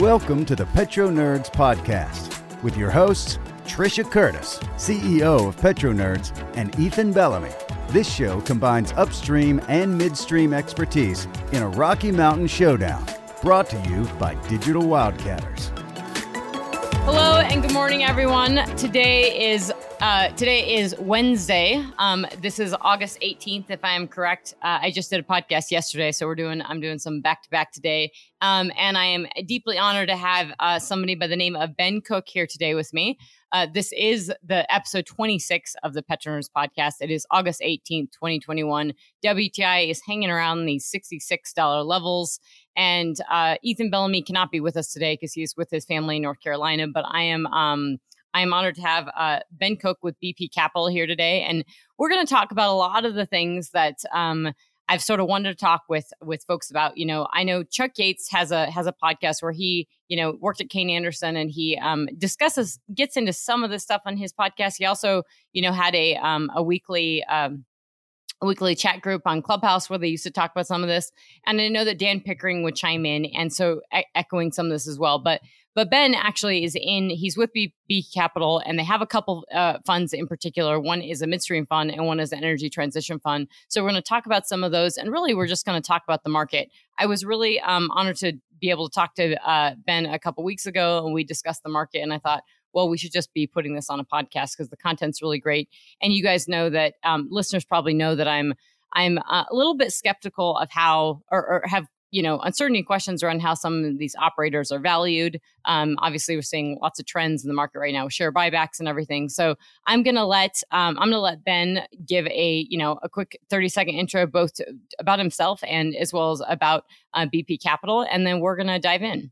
Welcome to the Petro Nerds Podcast with your hosts, Trisha Curtis, CEO of Petro Nerds, and Ethan Bellamy. This show combines upstream and midstream expertise in a Rocky Mountain showdown, brought to you by Digital Wildcatters. Hello and good morning, everyone. Today is uh, today is Wednesday. Um, this is August 18th, if I am correct. Uh, I just did a podcast yesterday, so we're doing I'm doing some back to back today. Um, and I am deeply honored to have uh, somebody by the name of Ben Cook here today with me. Uh, this is the episode 26 of the Petro Nerds podcast. It is August 18th, 2021. WTI is hanging around these $66 levels. And uh, Ethan Bellamy cannot be with us today because he's with his family in North Carolina. But I am um, I am honored to have uh, Ben Cook with BP Capital here today, and we're going to talk about a lot of the things that um, I've sort of wanted to talk with with folks about. You know, I know Chuck Yates has a has a podcast where he you know worked at Kayne Anderson and he um, discusses gets into some of this stuff on his podcast. He also you know had a um, a weekly. Um, a weekly chat group on Clubhouse where they used to talk about some of this. And I know that Dan Pickering would chime in. And so e- echoing some of this as well. But but Ben actually is in, he's with BP Capital, and they have a couple uh, funds in particular. One is a midstream fund, and one is an energy transition fund. So we're going to talk about some of those. And really, we're just going to talk about the market. I was really um, honored to be able to talk to uh, Ben a couple weeks ago, and we discussed the market. And I thought, well, we should just be putting this on a podcast because the content's really great. And you guys know that um, listeners probably know that I'm I'm a little bit skeptical of how or, or, have you know uncertainty questions around how some of these operators are valued um, obviously we're seeing lots of trends in the market right now with share buybacks and everything so i'm gonna let um, i'm gonna let ben give a you know a quick 30 second intro both to, about himself and as well as about uh, bp capital and then we're gonna dive in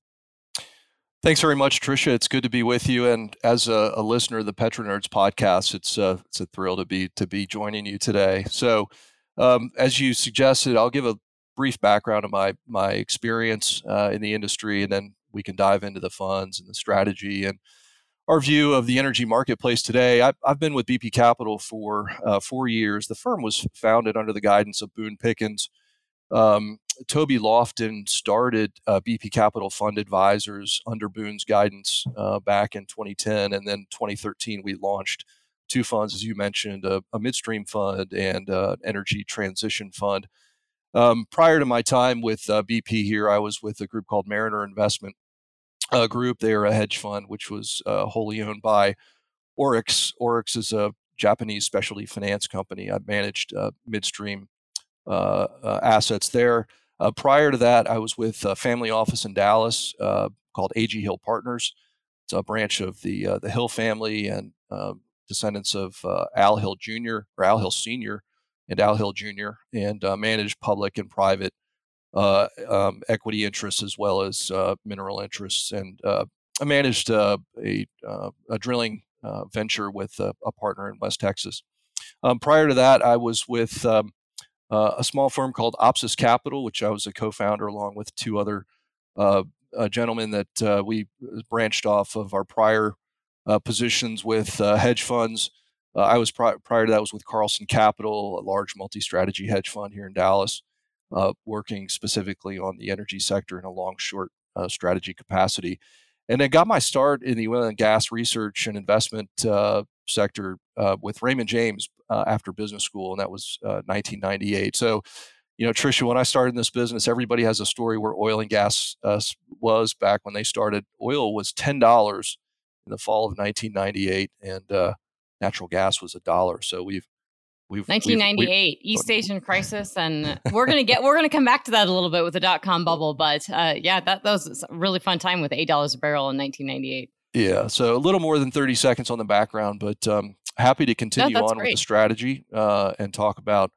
Thanks very much, Trisha. It's good to be with you. And as a, a listener of the Petro Nerds podcast, it's uh, it's a thrill to be to be joining you today. So, um, as you suggested, I'll give a brief background of my my experience uh, in the industry, and then we can dive into the funds and the strategy and our view of the energy marketplace today. I, have been with BP Capital for uh, four years. The firm was founded under the guidance of Boone Pickens. Um, Toby Loftin started uh, BP Capital Fund Advisors under Boone's guidance uh, back in 2010, and then 2013 we launched two funds, as you mentioned, a, a midstream fund and uh, energy transition fund. Um, prior to my time with uh, BP here, I was with a group called Mariner Investment uh, Group. They are a hedge fund which was uh, wholly owned by Orix. Orix is a Japanese specialty finance company. I managed uh, midstream uh, uh, assets there. prior to that, I was with a family office in Dallas called AG Hill Partners. It's a branch of the the Hill family and descendants of Al Hill Jr. or Al Hill Sr and Al Hill Jr. and uh, managed public and private uh, um, equity interests as well as uh, mineral interests. And uh, I managed uh, a, uh, a drilling venture with a, a, partner in West Texas. Um, prior to that, I was with um, a small firm called Opsis Capital, which I was a co-founder along with two other gentlemen that we branched off of our prior positions with hedge funds. Uh, I was pri- prior to that was with Carlson Capital, a large multi-strategy hedge fund here in Dallas, uh, working specifically on the energy sector in a long-short uh, strategy capacity, and then got my start in the oil and gas research and investment uh, sector uh, with Raymond James uh, after business school, and that was 1998. So. You know, Trisha, when I started in this business, everybody has a story where oil and gas was back when they started. Oil was ten dollars in the fall of 1998, and natural gas was a dollar. So we've We've, 1998 we've, East Asian crisis, and we're gonna get we're gonna come back to that a little bit with the dot com bubble. But uh, yeah, that, that was a really fun time with eight dollars a barrel in 1998. Yeah, so a little more than 30 seconds on the background, but um, happy to continue no, on great. with the strategy uh, and talk about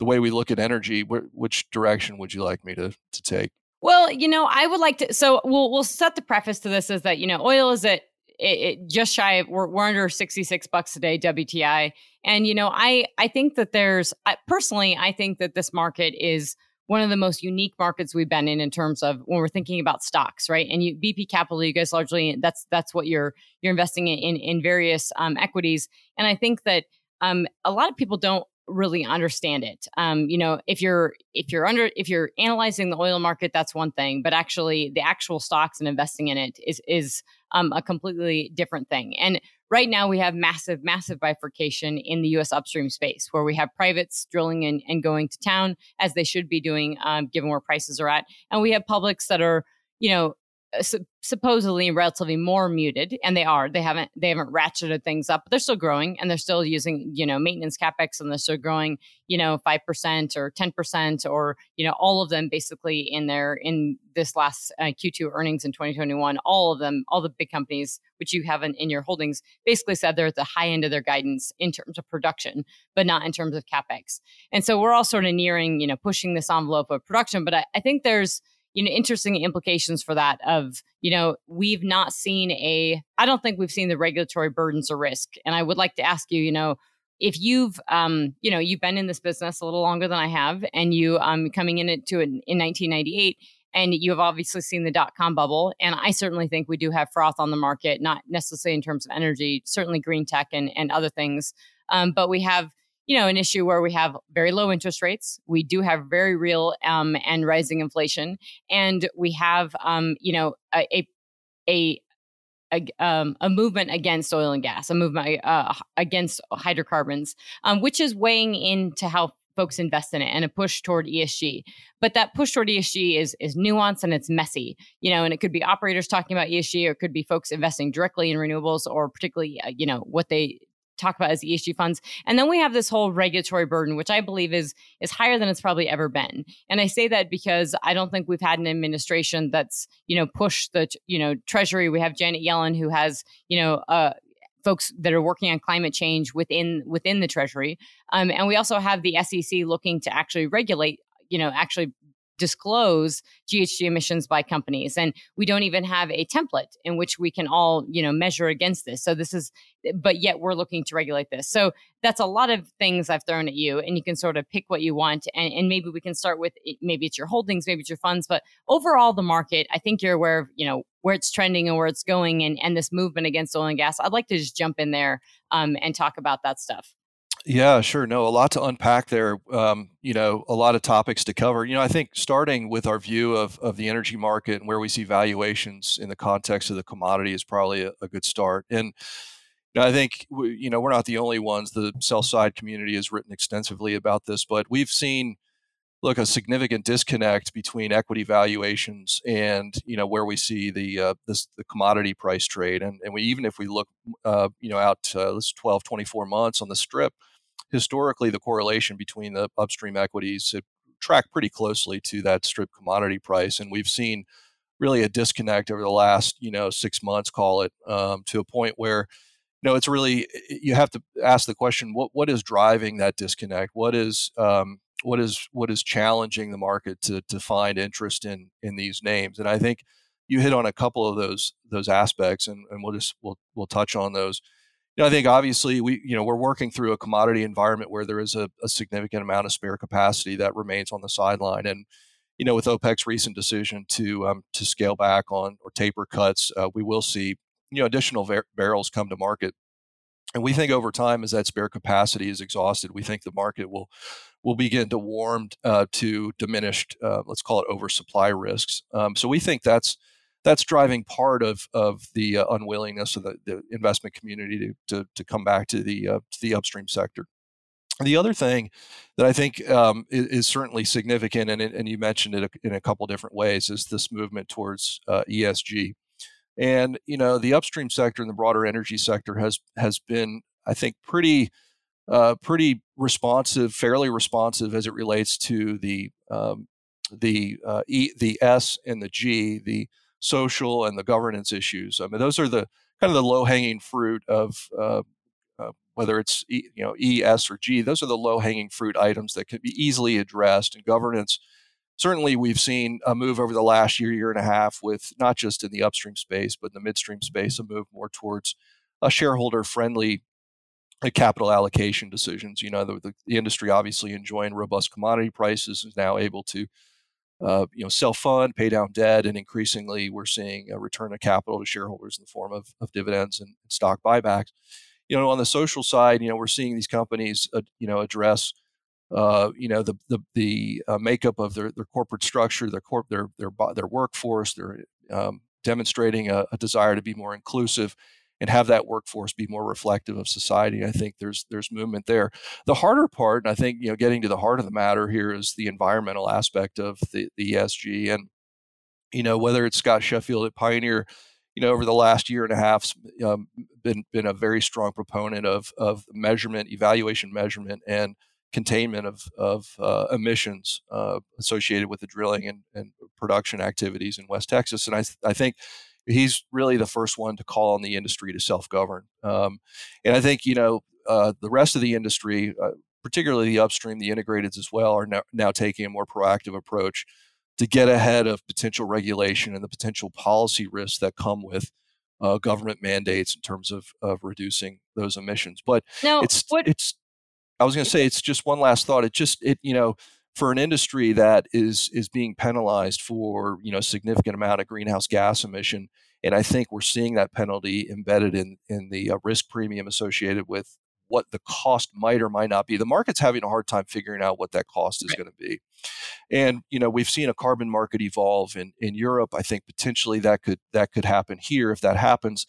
the way we look at energy. Wh- which direction would you like me to to take? Well, you know, I would like to. So we'll we'll set the preface to this is that you know oil is at it, it just shy of we're, we're under 66 bucks a day WTI. And you know, I I think that there's I, personally I think that this market is one of the most unique markets we've been in in terms of when we're thinking about stocks, right? And you BP Capital, you guys largely that's that's what you're you're investing in in, in various um, equities. And I think that um, a lot of people don't really understand it. Um, you know, if you're if you're under if you're analyzing the oil market, that's one thing, but actually the actual stocks and investing in it is is um, a completely different thing. And right now we have massive, massive bifurcation in the U.S. upstream space, where we have privates drilling and, and going to town as they should be doing, um, given where prices are at, and we have publics that are you know su- supposedly relatively more muted and they are they haven't they haven't ratcheted things up but they're still growing and they're still using you know maintenance capex and they're still growing you know 5% or 10% or you know all of them basically in their in this last uh, q2 earnings in 2021 all of them all the big companies which you have in, in your holdings basically said they're at the high end of their guidance in terms of production but not in terms of capex. And so we're all sort of nearing you know pushing this envelope of production but I, I think there's you know interesting implications for that of you know we've not seen a i don't think we've seen the regulatory burdens or risk. And i would like to ask you you know if you've um you know you've been in this business a little longer than i have and you um coming in it to it in 1998 and you have obviously seen the dot com bubble and i certainly think we do have froth on the market not necessarily in terms of energy certainly green tech and and other things um, but we have you know, an issue where we have very low interest rates. We do have very real um, and rising inflation, and we have, um, you know, a a a, um, a, movement against oil and gas, a movement uh, against hydrocarbons, um, which is weighing into how folks invest in it and a push toward ESG. But that push toward ESG is is nuanced and it's messy, you know, and it could be operators talking about ESG or it could be folks investing directly in renewables or particularly, uh, you know, what they talk about as ESG funds. And then we have this whole regulatory burden, which I believe is is higher than it's probably ever been. And I say that because I don't think we've had an administration that's you know pushed the you know Treasury. We have Janet Yellen who has you know uh, folks that are working on climate change within within the Treasury, um, and we also have the SEC looking to actually regulate you know actually disclose GHG emissions by companies. And we don't even have a template in which we can all, you know, measure against this. So this is, but yet we're looking to regulate this. So that's a lot of things I've thrown at you and you can sort of pick what you want. And, and maybe we can start with maybe it's your holdings, maybe it's your funds, but overall the market, I think you're aware of, you know, where it's trending and where it's going and, and this movement against oil and gas. I'd like to just jump in there um, and talk about that stuff. Yeah, sure. No, a lot to unpack there. Um, you know, a lot of topics to cover. You know, I think starting with our view of, of the energy market and where we see valuations in the context of the commodity is probably a, a good start. And you know, I think we, you know we're not the only ones. The sell side community has written extensively about this, but we've seen look a significant disconnect between equity valuations and you know where we see the uh, this, the commodity price trade and, and we even if we look uh, you know out uh, this 12 24 months on the strip historically the correlation between the upstream equities tracked pretty closely to that strip commodity price, and we've seen really a disconnect over the last you know six months, call it, um, to a point where you know it's really you have to ask the question what what is driving that disconnect? What is um, what is what is challenging the market to to find interest in in these names? And I think you hit on a couple of those those aspects, and, and we'll just we'll we'll touch on those you know, I think obviously we, you know, we're working through a commodity environment where there is a, a, significant amount of spare capacity that remains on the sideline, and you know, with OPEC's recent decision to um, to scale back on or taper cuts, uh, we will see you know additional barrels come to market, and we think over time as that spare capacity is exhausted, we think the market will will begin to warm uh, to diminished, uh, let's call it oversupply risks. Um, so we think that's that's driving part of of the uh, unwillingness of the, the, investment community to, to, to come back to the uh, to the upstream sector. The other thing that I think um, is, is, certainly significant, and, and you mentioned it in a couple different ways, is this movement towards uh, ESG. And you know, the upstream sector and the broader energy sector has has been, I think, pretty uh, pretty responsive, fairly responsive as it relates to the um, the uh, e, the S and the G, the social and the governance issues. I mean, those are the kind of the low hanging fruit of uh, uh, whether it's e, you know E, S, or G. Those are the low hanging fruit items that can be easily addressed. And governance, certainly, we've seen a move over the last year, year and a half, with not just in the upstream space but in the midstream space, a move more towards a shareholder friendly uh, capital allocation decisions. You know, the, the, the industry obviously enjoying robust commodity prices is now able to uh, you know, self-fund, pay down debt, and increasingly we're seeing a return of capital to shareholders in the form of, of dividends and stock buybacks. you know, on the social side, you know, we're seeing these companies, uh, you know, address, uh, you know, the the the uh, makeup of their, their corporate structure, their corp, their their their workforce. They're um, demonstrating a, a, desire to be more inclusive and have that workforce be more reflective of society. I think there's there's movement there. The harder part, and I think you know, getting to the heart of the matter here is the environmental aspect of the, the ESG, and you know, whether it's Scott Sheffield at Pioneer you know, over the last year and a half, um, been been a very strong proponent of of measurement, evaluation, measurement, and containment of of uh, emissions uh, associated with the drilling and, and production activities in West Texas. And I I think he's really the first one to call on the industry to self govern. Um, and I think you know uh, the rest of the industry, uh, particularly the upstream, the integrateds as well, are now, now taking a more proactive approach to get ahead of potential regulation and the potential policy risks that come with uh, government mandates in terms of, of reducing those emissions. But now, it's what, it's I was going to say it's just one last thought. It just it you know for an industry that is is being penalized for you know significant amount of greenhouse gas emission, and I think we're seeing that penalty embedded in in the uh, risk premium associated with what the cost might or might not be. The market's having a hard time figuring out what that cost is right. going to be. And you know, we've seen a carbon market evolve in in Europe. I think potentially that could that could happen here. If that happens,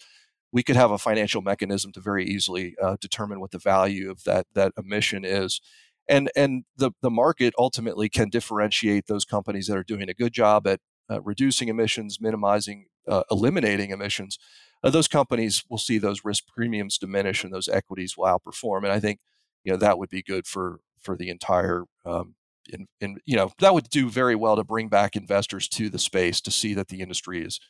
we could have a financial mechanism to very easily uh, determine what the value of that that emission is. And and the the market ultimately can differentiate those companies that are doing a good job at uh, reducing emissions, minimizing, uh, eliminating emissions, uh, those companies will see those risk premiums diminish and those equities will outperform. And I think you know that would be good for for the entire. Um, in, you know that would do very well to bring back investors to the space to see that the industry is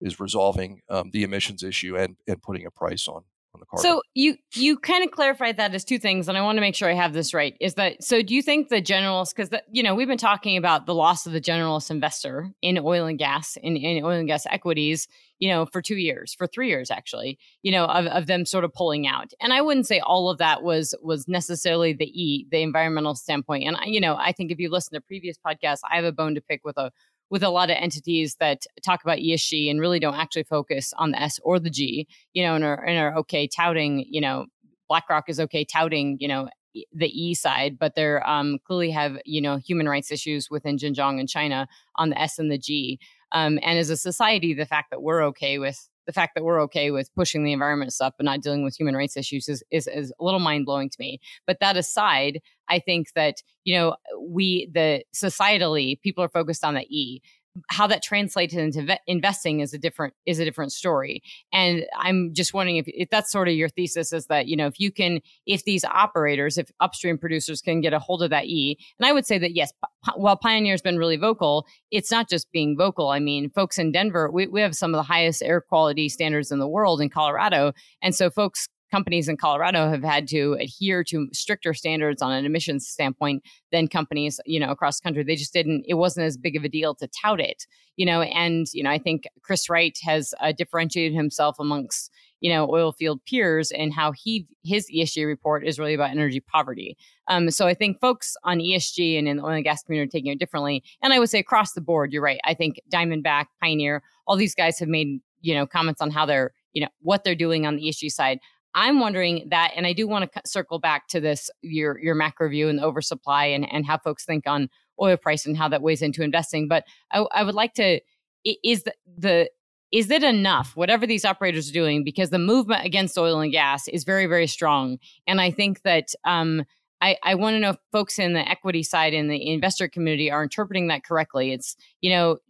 is resolving um, the emissions issue and and putting a price on on the carbon. So you you kind of clarified that as two things, and I want to make sure I have this right. Is that so? Do you think the generalist, because you know we've been talking about the loss of the generalist investor in oil and gas in, in oil and gas equities, you know, for two years, for three years actually, you know, of, of them sort of pulling out. And I wouldn't say all of that was was necessarily the e the environmental standpoint. And I, you know, I think if you listen to previous podcasts, I have a bone to pick with a with a lot of entities that talk about ESG and really don't actually focus on the S or the G, you know, and are, and are okay touting, you know, BlackRock is okay touting, you know, the E side, but they're um, clearly have, you know, human rights issues within Xinjiang and China on the S and the G. Um, and as a society, the fact that we're okay with the fact that we're okay with pushing the environment stuff but not dealing with human rights issues is, is, is a little mind blowing to me. But that aside, I think that, you know, we, the societally, people are focused on the E. How that translates into ve- investing is a different is a different story. And i'm just wondering if, if that's sort of your thesis is that you know if you can if these operators if upstream producers can get a hold of that e and i would say that yes p- while pioneer's been really vocal it's not just being vocal. I mean folks in denver we, we have some of the highest air quality standards in the world in colorado. And so folks companies in Colorado have had to adhere to stricter standards on an emissions standpoint than companies, you know, across the country. They just didn't, it wasn't as big of a deal to tout it, you know, and, you know, I think Chris Wright has uh, differentiated himself amongst, you know, oil field peers and how he, his ESG report is really about energy poverty. Um, so I think folks on ESG and in the oil and gas community are taking it differently. And I would say across the board, you're right. I think Diamondback, Pioneer, all these guys have made, you know, comments on how they're, you know, what they're doing on the ESG side. I'm wondering that, and I do want to circle back to this your your macro view and the oversupply and and how folks think on oil price and how that weighs into investing. But I, I would like to is the, the is it enough whatever these operators are doing because the movement against oil and gas is very very strong, and I think that. Um, I, I want to know if folks in the equity side in the investor community are interpreting that correctly. It's you know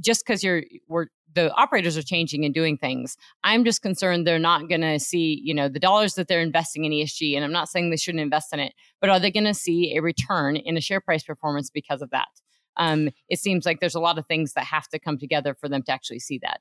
just because you're we're the operators are changing and doing things. I'm just concerned they're not going to see, you know, the dollars that they're investing in ESG. And I'm not saying they shouldn't invest in it, but are they going to see a return in a share price performance because of that? Um, it seems like there's a lot of things that have to come together for them to actually see that.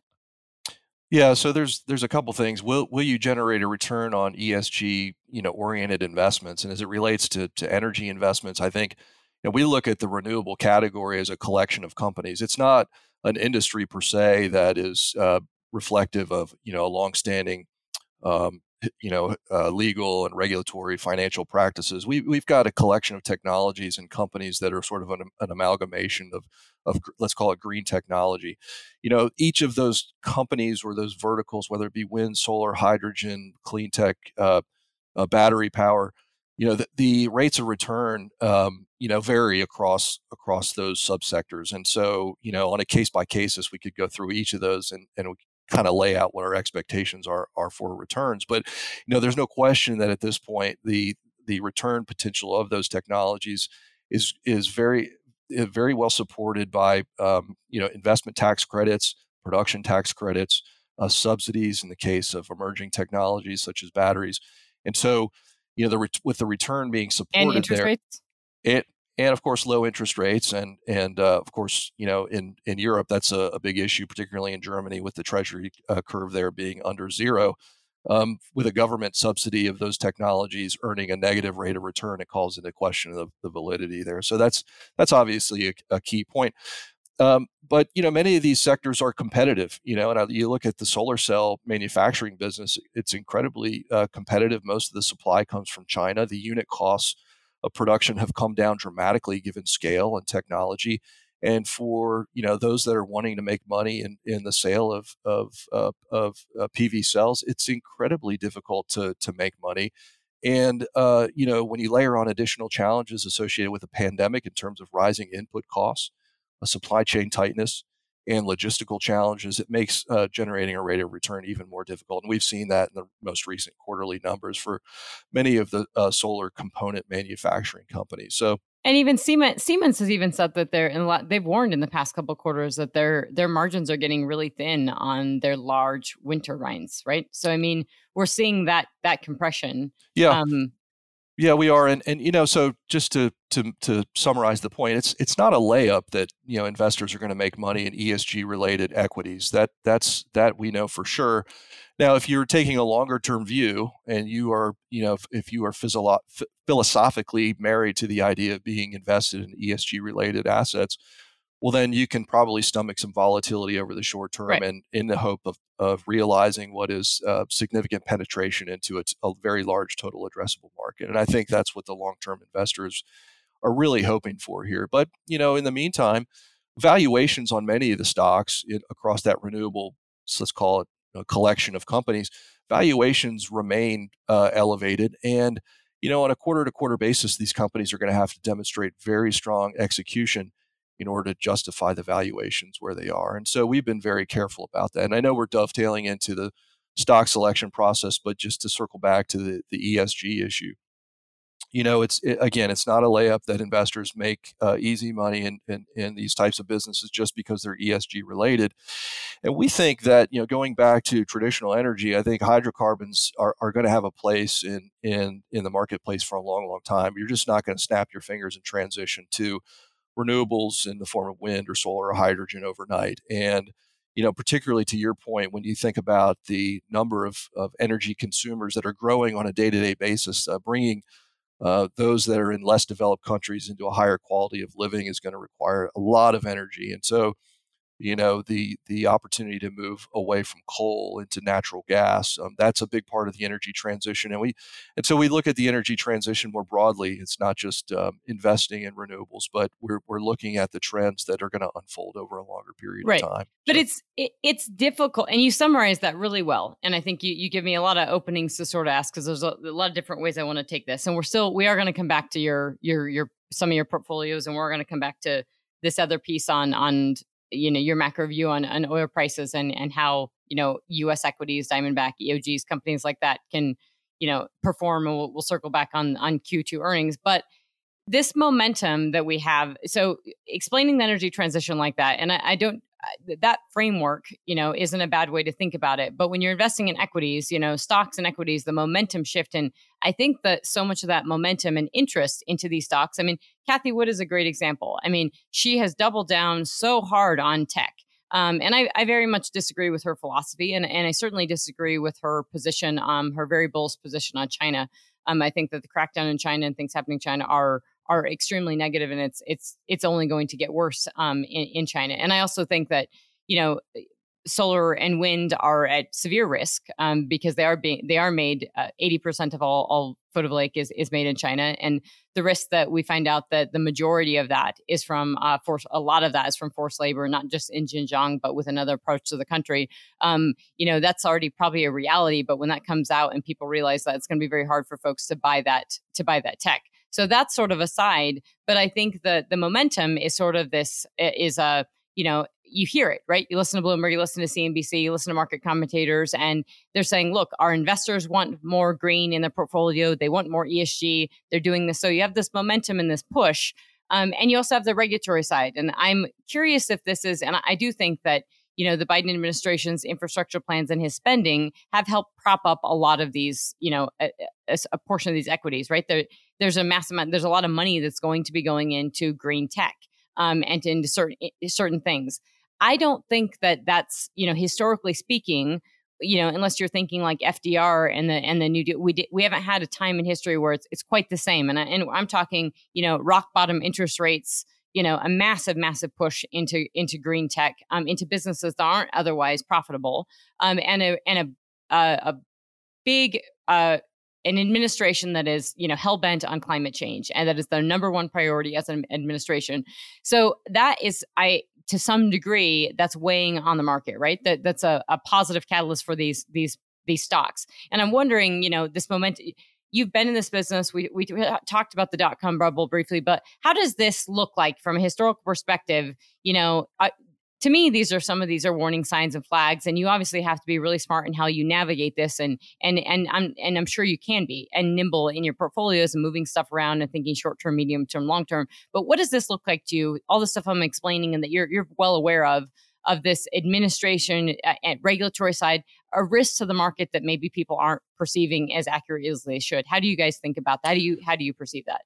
Yeah, so there's there's a couple things. Will will you generate a return on ESG, you know, oriented investments? And as it relates to to energy investments, I think know, we look at the renewable category as a collection of companies. It's not an industry per se that is uh, reflective of you know a longstanding um, you know uh, legal and regulatory financial practices. We we've got a collection of technologies and companies that are sort of an, an amalgamation of of let's call it green technology. You know, each of those companies or those verticals, whether it be wind, solar, hydrogen, clean tech, uh, uh, battery power, you know, the, the rates of return, um, you know, vary across across those subsectors. And so, you know, on a case by case, we could go through each of those and and we kind of lay out what our expectations are are for returns. But you know, there's no question that at this point the the return potential of those technologies is is very eh, very well supported by um, you know investment tax credits, production tax credits, uh, subsidies in the case of emerging technologies such as batteries, and so you know the with the return being supported and interest there, rates. it and of course low interest rates and and uh, of course you know in in Europe that's a, a, big issue particularly in Germany with the treasury uh, curve there being under zero um, with a government subsidy of those technologies earning a negative rate of return it calls into question the, the validity there so that's that's obviously a, a key point um, but you know many of these sectors are competitive you know and you look at the solar cell manufacturing business it's incredibly uh, competitive most of the supply comes from China the unit costs of production have come down dramatically given scale and technology. And for you know those that are wanting to make money in, in the sale of of uh, of uh, PV cells, it's incredibly difficult to to make money. And uh, you know when you layer on additional challenges associated with a pandemic in terms of rising input costs, supply chain tightness, and logistical challenges, it makes uh, generating a rate of return even more difficult. And we've seen that in the most recent quarterly numbers for many of the uh, solar component manufacturing companies. So, and even Siemens, Siemens has even said that they're in lot, they've warned in the past couple quarters that their their margins are getting really thin on their large wind turbines, right? So I mean, we're seeing that that compression. Yeah. Um, yeah, we are, and and you know, so just to to to summarize the point, it's it's not a layup that you know investors are going to make money in ESG related equities. That that's that we know for sure. Now, if you're taking a longer term view and you are, you know, if, if you are philosophically married to the idea of being invested in ESG related assets, well, then you can probably stomach some volatility over the short term right. and in the hope of, of realizing what is uh, significant penetration into a, a very large total addressable market. And I think that's what the long term investors are really hoping for here. But, you know, in the meantime, valuations on many of the stocks in, across that renewable, let's call it a collection of companies, valuations remain uh, elevated. And, you know, on a quarter to quarter basis, these companies are going to have to demonstrate very strong execution in order to justify the valuations where they are. And so we've been very careful about that. And I know we're dovetailing into the stock selection process, but just to circle back to the, the ESG issue, you know, it's it, again, it's not a layup that investors make uh, easy money in, in, in these types of businesses just because they're ESG related. And we think that you know, going back to traditional energy, I think hydrocarbons are, are going to have a place in in in the marketplace for a long, long time. You're just not going to snap your fingers and transition to renewables in the form of wind or solar or hydrogen overnight. And you know, particularly to your point, when you think about the number of, of energy consumers that are growing on a day-to-day basis, uh, bringing uh, those that are in less developed countries into a higher quality of living is going to require a lot of energy. And so, you know the the opportunity to move away from coal into natural gas um, that's a big part of the energy transition and we and so we look at the energy transition more broadly it's not just um, investing in renewables but we're, we're looking at the trends that are going to unfold over a longer period right. of time but so. it's it, it's difficult and you summarize that really well and i think you, you give me a lot of openings to sort of ask because there's a, a lot of different ways i want to take this and we're still we are going to come back to your your your some of your portfolios and we're going to come back to this other piece on on you know your macro view on, on oil prices and and how you know U.S. equities, Diamondback, EOGs, companies like that can you know perform. And we'll, we'll circle back on on Q2 earnings, but this momentum that we have. So explaining the energy transition like that, and I, I don't that framework, you know, isn't a bad way to think about it. But when you're investing in equities, you know, stocks and equities, the momentum shift. And I think that so much of that momentum and interest into these stocks, I mean, Cathie Wood is a great example. I mean, she has doubled down so hard on tech. Um, and I, I, very much disagree with her philosophy, and, and I certainly disagree with her position, um, her very bullish position on China. Um, I think that the crackdown in China and things happening in China are are extremely negative, and it's it's it's only going to get worse um, in, in China. And I also think that you know solar and wind are at severe risk um, because they are being they are made uh, eighty uh, percent of all all photovoltaic is is made in China, and the risk that we find out that the majority of that is from uh, force. A lot of that is from forced labor, not just in Xinjiang, but with another parts of the country. Um, you know, that's already probably a reality. But when that comes out and people realize that, it's going to be very hard for folks to buy that to buy that tech. So that's sort of aside. But I think that the momentum is sort of this is a you know you hear it, right? You listen to Bloomberg, you listen to CNBC, you listen to market commentators, and they're saying, look, our investors want more green in their portfolio. They want more ESG. They're doing this. So you have this momentum and this push. Um, and you also have the regulatory side. And I'm curious if this is, and I do think that, you know, the Biden administration's infrastructure plans and his spending have helped prop up a lot of these, you know, a, a, a portion of these equities, right? There, there's a massive amount, there's a lot of money that's going to be going into green tech um, and into certain certain things. I don't think that that's you know historically speaking, you know, unless you're thinking like FDR and the and the new deal, we did, we haven't had a time in history where it's it's quite the same. And I, and I'm talking you know rock bottom interest rates, you know, a massive massive push into into green tech, um, into businesses that aren't otherwise profitable, um, and a and a uh, a big uh an administration that is you know hell bent on climate change and that is the number one priority as an administration. So that is i to some degree that's weighing on the market right? That that's a, a positive catalyst for these these these stocks. And i'm wondering you know this moment you've been in this business we, we talked about the dot-com bubble briefly but how does this look like from a historical perspective? You know to me these are some of these are warning signs and flags and you obviously have to be really smart in how you navigate this and and and I'm and I'm sure you can be and nimble in your portfolios and moving stuff around and thinking short term medium term long term but what does this look like to you? All the stuff I'm explaining and that you're you're well aware of of this administration and regulatory side a risk to the market that maybe people aren't perceiving as accurately as they should. How do you guys think about that? How do you how do you perceive that?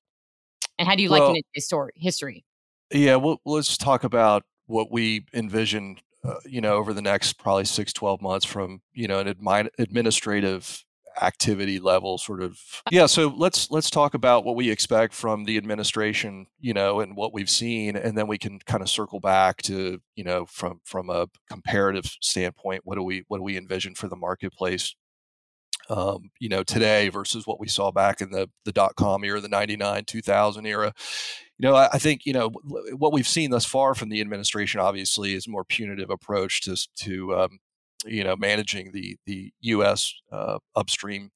And how do you well, liken it to story, history? Yeah well let's talk about what we envision, uh, you know, over the next probably six, 12 months from, you know, an admi- administrative activity level sort of yeah so let's let's talk about what we expect from the administration you know and what we've seen and then we can kind of circle back to you know from from a comparative standpoint what do we what do we envision for the marketplace um, you know today versus what we saw back in the the dot com era the 99 2000 era you know, I, think you know what we've seen thus far from the administration. Obviously, is a more punitive approach to to um, you know managing the the U.S. Uh, upstream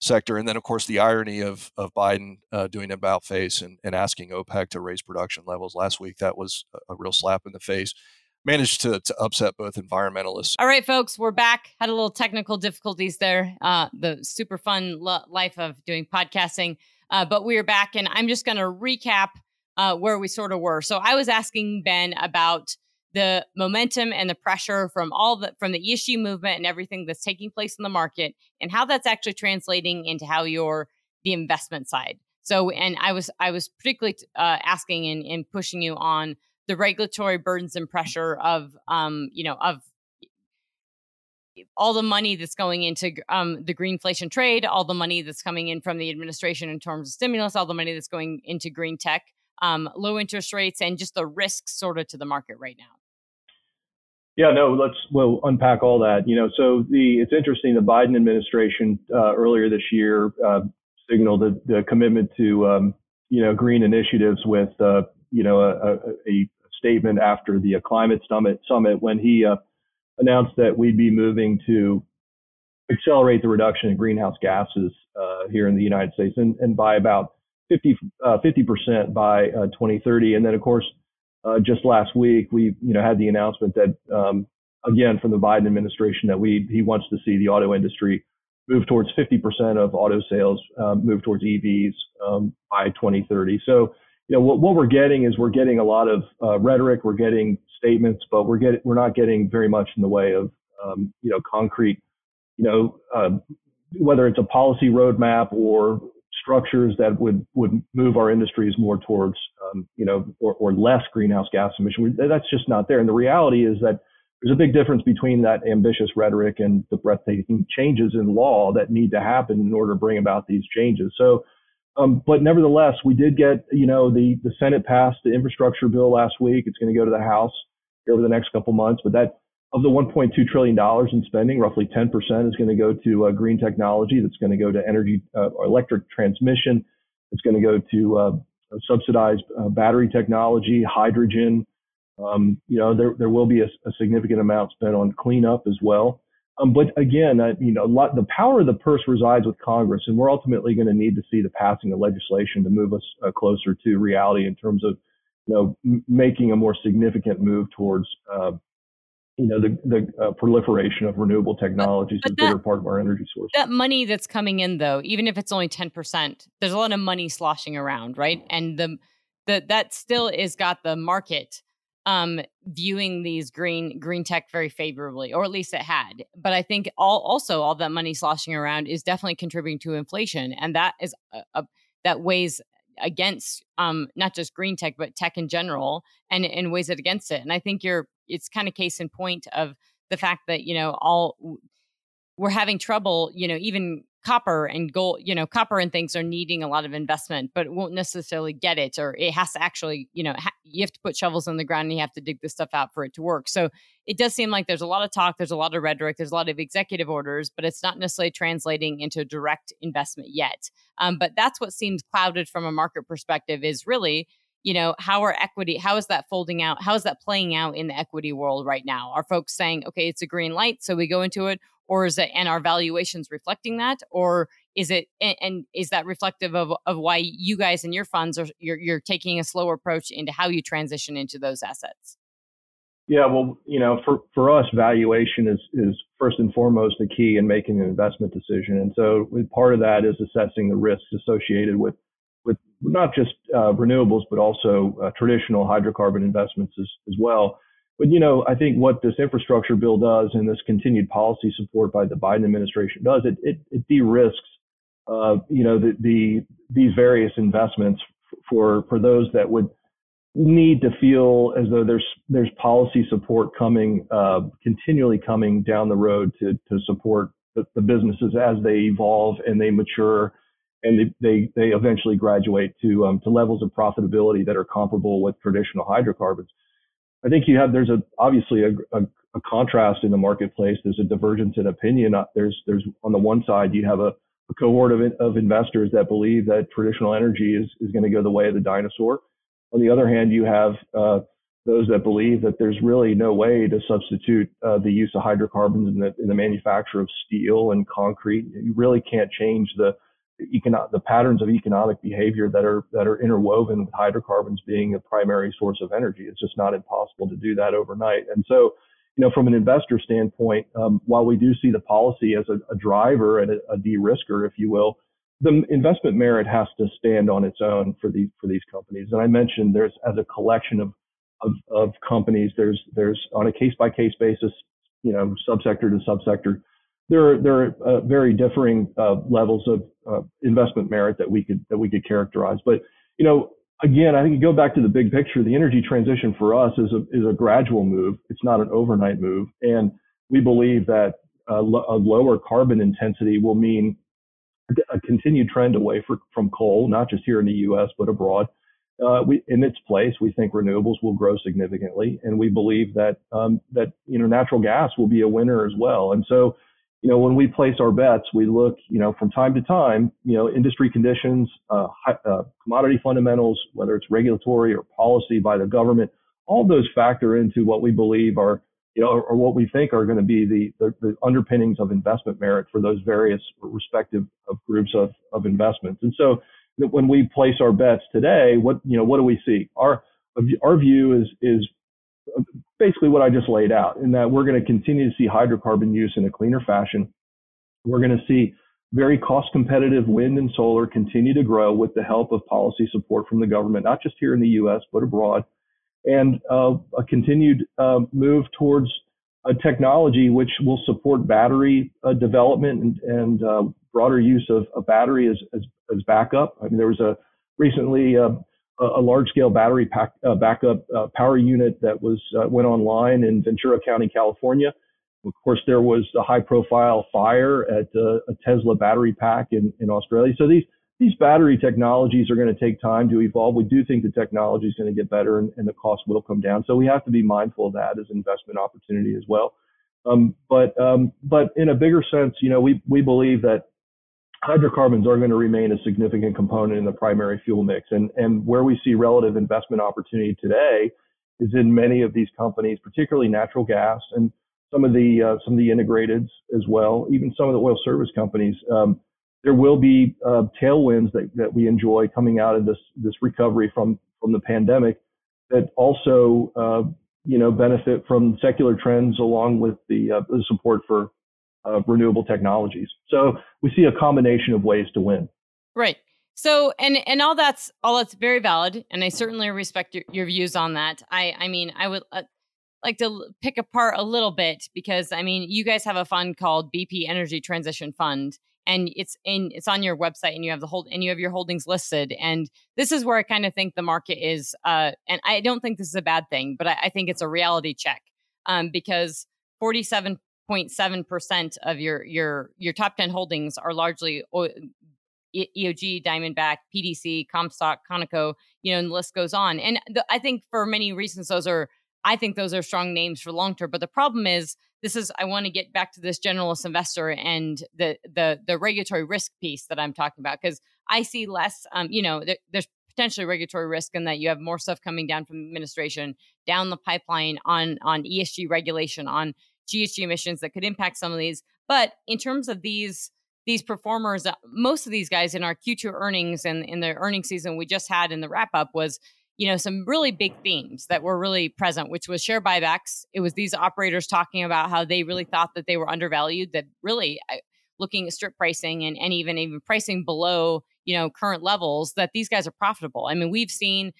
sector, and then of course the irony of of Biden uh, doing about face and, and asking OPEC to raise production levels last week. That was a, a real slap in the face. Managed to, to upset both environmentalists. All right, folks, we're back. Had a little technical difficulties there. Uh, the super fun lo- life of doing podcasting. Uh, but we are back, and I'm just going to recap uh, where we sort of were. So I was asking Ben about the momentum and the pressure from all the from the ESG movement and everything that's taking place in the market, and how that's actually translating into how you're the investment side. So, and I was I was particularly uh, asking and, and pushing you on the regulatory burdens and pressure of um, you know of all the money that's going into um, the greenflation trade, all the money that's coming in from the administration in terms of stimulus, all the money that's going into green tech, um, low interest rates, and just the risks sort of to the market right now? Yeah, no, let's we'll unpack all that. You know, so the it's interesting. The Biden administration uh, earlier this year uh, signaled the, the, commitment to um, you know green initiatives with uh, you know a, a, statement after the climate summit summit when he uh, announced that we'd be moving to accelerate the reduction in greenhouse gases uh, here in the United States and, and by about 50 uh, percent by uh, 2030. And then, of course, uh, just last week we you know had the announcement that um, again from the Biden administration that we he wants to see the auto industry move towards 50% of auto sales um, move towards EVs um, by 2030. So you know what, what, we're getting is we're getting a lot of uh, rhetoric, we're getting statements, but we're getting we're not getting very much in the way of um, you know concrete you know uh, whether it's a policy roadmap or structures that would would move our industries more towards um, you know or, or less greenhouse gas emission. That's just not there. And the reality is that there's a big difference between that ambitious rhetoric and the breathtaking changes in law that need to happen in order to bring about these changes. So. Um, but nevertheless, we did get, you know, the, the Senate passed the infrastructure bill last week. It's going to go to the House over the next couple months. But that of the 1.2 trillion dollars in spending, roughly 10% is going to go to uh, green technology. That's going to go to energy uh, or electric transmission. It's going to go to uh, subsidized uh, battery technology, hydrogen. Um, you know, there there will be a, a, significant amount spent on cleanup as well. Um, but again, uh, you know, lot, the power of the purse resides with Congress, and we're ultimately going to need to see the passing of legislation to move us uh, closer to reality in terms of, you know, m- making a more significant move towards you know the the uh, proliferation of renewable technologies is a bigger part of our energy source. That money that's coming in, though, even if it's only ten percent, there's a lot of money sloshing around, right? And the the that still is got the market um viewing these green green tech very favorably or at least it had but i think all also all that money sloshing around is definitely contributing to inflation and that is a, a that weighs against um not just green tech but tech in general and and weighs it against it and i think you're it's kind of case in point of the fact that you know all we're having trouble you know even copper and gold you know copper and things are needing a lot of investment but won't necessarily get it or it has to actually you know ha- you have to put shovels in the ground and you have to dig this stuff out for it to work. So it does seem like there's a lot of talk there's a lot of rhetoric there's a lot of executive orders but it's not necessarily translating into direct investment yet. Um, but that's what seems clouded from a market perspective is really you know how are equity how is that folding out how is that playing out in the equity world right now? Are folks saying okay it's a green light so we go into it or is it and our valuations reflecting that or is it and, is that reflective of, of why you guys and your funds are you're, you're taking a slower approach into how you transition into those assets yeah well you know for for us valuation is is first and foremost the key in making an investment decision and so part of that is assessing the risks associated with with not just uh, renewables, but also uh, traditional hydrocarbon investments as, as well. But you know, I think what this infrastructure bill does, and this continued policy support by the Biden administration does, it it, it de-risks, uh, you know, the, the these various investments for for those that would need to feel as though there's there's policy support coming uh, continually coming down the road to to support the, the businesses as they evolve and they mature and they, they, they eventually graduate to, um, to levels of profitability that are comparable with traditional hydrocarbons. I think you have, there's a, obviously a, a, a contrast in the marketplace. There's a divergence in opinion. Uh, there's, there's on the one side, you have a, a cohort of, of investors that believe that traditional energy is, is going to go the way of the dinosaur. On the other hand, you have, uh, those that believe that there's really no way to substitute uh, the use of hydrocarbons in the, in the manufacture of steel and concrete. You really can't change the econo- the patterns of economic behavior that are that are interwoven with hydrocarbons being a primary source of energy. It's just not impossible to do that overnight. And so, you know, from an investor standpoint, um, while we do see the policy as a, a driver and a, a de-risker, if you will, the investment merit has to stand on its own for these for these companies. And I mentioned there's as a collection of of, of companies, there's there's on a case by case basis, you know, subsector to subsector there are there are uh, very differing uh, levels of uh, investment merit that we could that we could characterize. But you know, again, I think you go back to the big picture. The energy transition for us is a is a gradual move. It's not an overnight move, and we believe that a lower carbon intensity will mean a continued trend away for, from coal, not just here in the U.S. but abroad. Uh, we, in its place, we think renewables will grow significantly, and we believe that um, that you know natural gas will be a winner as well. And so you know, when we place our bets, we look, you know, from time to time, you know, industry conditions, uh, uh, commodity fundamentals, whether it's regulatory or policy by the government, all those factor into what we believe are, you know, or, or what we think are going to be the, the, the, underpinnings of investment merit for those various respective of groups of, of investments. And so when we place our bets today, what, you know, what do we see? Our, our view is, is basically what I just laid out in that we're going to continue to see hydrocarbon use in a cleaner fashion. We're going to see very cost competitive wind and solar continue to grow with the help of policy support from the government, not just here in the US, but abroad. And uh, a continued uh, move towards a technology which will support battery uh, development and, and uh, broader use of a battery as, as, as, backup. I mean, there was a recently a large scale battery pack, uh, backup uh, power unit that was uh, went online in Ventura County, California. Of course, there was a high profile fire at uh, a Tesla battery pack in, in Australia. So these these battery technologies are going to take time to evolve. We do think the technology is going to get better and, and the cost will come down. So we have to be mindful of that as investment opportunity as well. Um, but um, but in a bigger sense, you know, we we believe that hydrocarbons are going to remain a significant component in the primary fuel mix, and and where we see relative investment opportunity today is in many of these companies, particularly natural gas and some of the uh, some of the integrateds as well, even some of the oil service companies. Um, there will be uh, tailwinds that, that we enjoy coming out of this this recovery from from the pandemic that also uh, you know benefit from secular trends along with the, uh, the support for uh, renewable technologies. So we see a combination of ways to win. Right. So and and all that's all that's very valid, and I certainly respect your, your views on that. I I mean I would uh, like to pick apart a little bit because I mean you guys have a fund called BP Energy Transition Fund, and it's in it's on your website and you have the hold and you have your holdings listed and this is where i kind of think the market is uh and i don't think this is a bad thing but i, I think it's a reality check um because 47.7% of your your your top 10 holdings are largely EOG, Diamondback, PDC, Comstock, Conoco, you know, and the list goes on. And the, I think for many reasons, those are, I think those are strong names for long term. But the problem is this is I want to get back to this generalist investor and the the the regulatory risk piece that I'm talking about because I see less. Um, you know, there, there's potentially regulatory risk in that you have more stuff coming down from administration down the pipeline on on ESG regulation on GHG emissions that could impact some of these. But in terms of these these performers, uh, most of these guys in our Q2 earnings and in the earnings season we just had in the wrap up was you know, some really big themes that were really present, which was share buybacks. It was these operators talking about how they really thought that they were undervalued, that really looking at strip pricing and, and even even pricing below, you know, current levels, that these guys are profitable. I mean, we've seen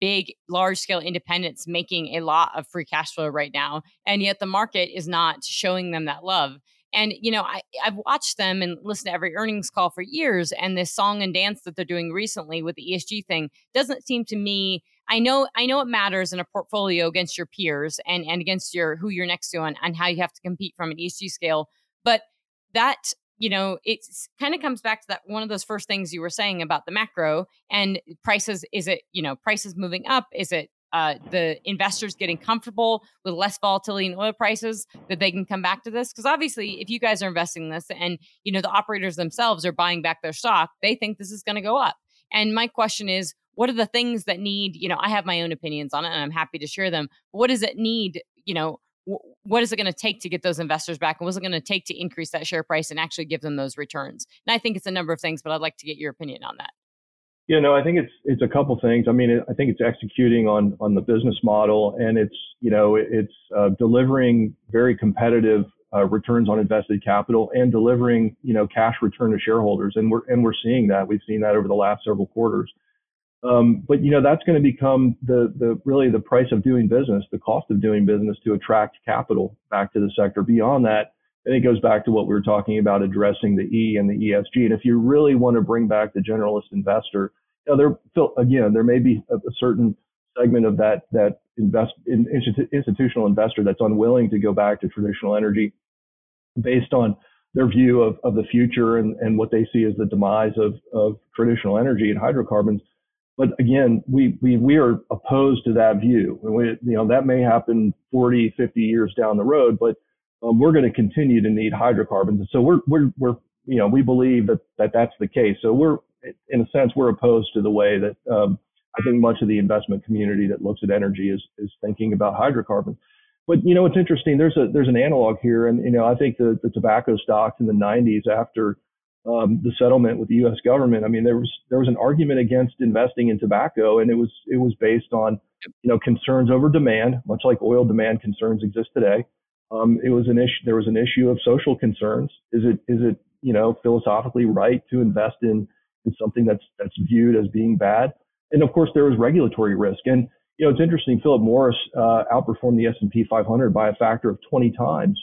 big, large scale independents making a lot of free cash flow right now, and yet the market is not showing them that love. And, you know, I, I've watched them and listened to every earnings call for years. And this song and dance that they're doing recently with the ESG thing doesn't seem to me. I know, I know it matters in a portfolio against your peers and, and against your who you're next to and, and how you have to compete from an ESG scale. But that you know, it kind of comes back to that one of those first things you were saying about the macro and prices. Is it, you know, prices moving up? Is it uh, the investors getting comfortable with less volatility in oil prices that they can come back to this because obviously if you guys are investing in this and you know the operators themselves are buying back their stock they think this is going to go up and my question is what are the things that need you know i have my own opinions on it and i'm happy to share them what does it need you know what is it going to take to get those investors back and what's it going to take to increase that share price and actually give them those returns and i think it's a number of things but i'd like to get your opinion on that yeah, no, I think it's it's a couple things. I mean, I think it's executing on on the business model, and it's you know it's uh, delivering very competitive uh, returns on invested capital and delivering you know cash return to shareholders, and we're and we're seeing that. We've seen that over the last several quarters. Um, but you know that's going to become the the really the price of doing business, the cost of doing business to attract capital back to the sector. Beyond that, think it goes back to what we were talking about addressing the E and the ESG. And if you really want to bring back the generalist investor, you know, there again there may be a, a certain segment of that that invest in, institutional investor that's unwilling to go back to traditional energy based on their view of, of the future and, and what they see as the demise of, of traditional energy and hydrocarbons. But again, we, we, we are opposed to that view. We, you know, that may happen 40, 50 years down the road, but um, we're going to continue to need hydrocarbons. And so we're, we're, we're, you know, we believe that, that that's the case. So we're, in a sense, we're opposed to the way that um, I think much of the investment community that looks at energy is is thinking about hydrocarbons. But you know, it's interesting. There's a there's an analog here, and you know, I think the the tobacco stocks in the 90s after um, the settlement with the U.S. government. I mean, there was there was an argument against investing in tobacco, and it was it was based on you know concerns over demand, much like oil demand concerns exist today. Um, it was an issue. There was an issue of social concerns. Is it is it you know philosophically right to invest in is something that's that's viewed as being bad. And of course, there was regulatory risk. And you know, it's interesting. Philip Morris uh, outperformed the S&P 500 by a factor of 20 times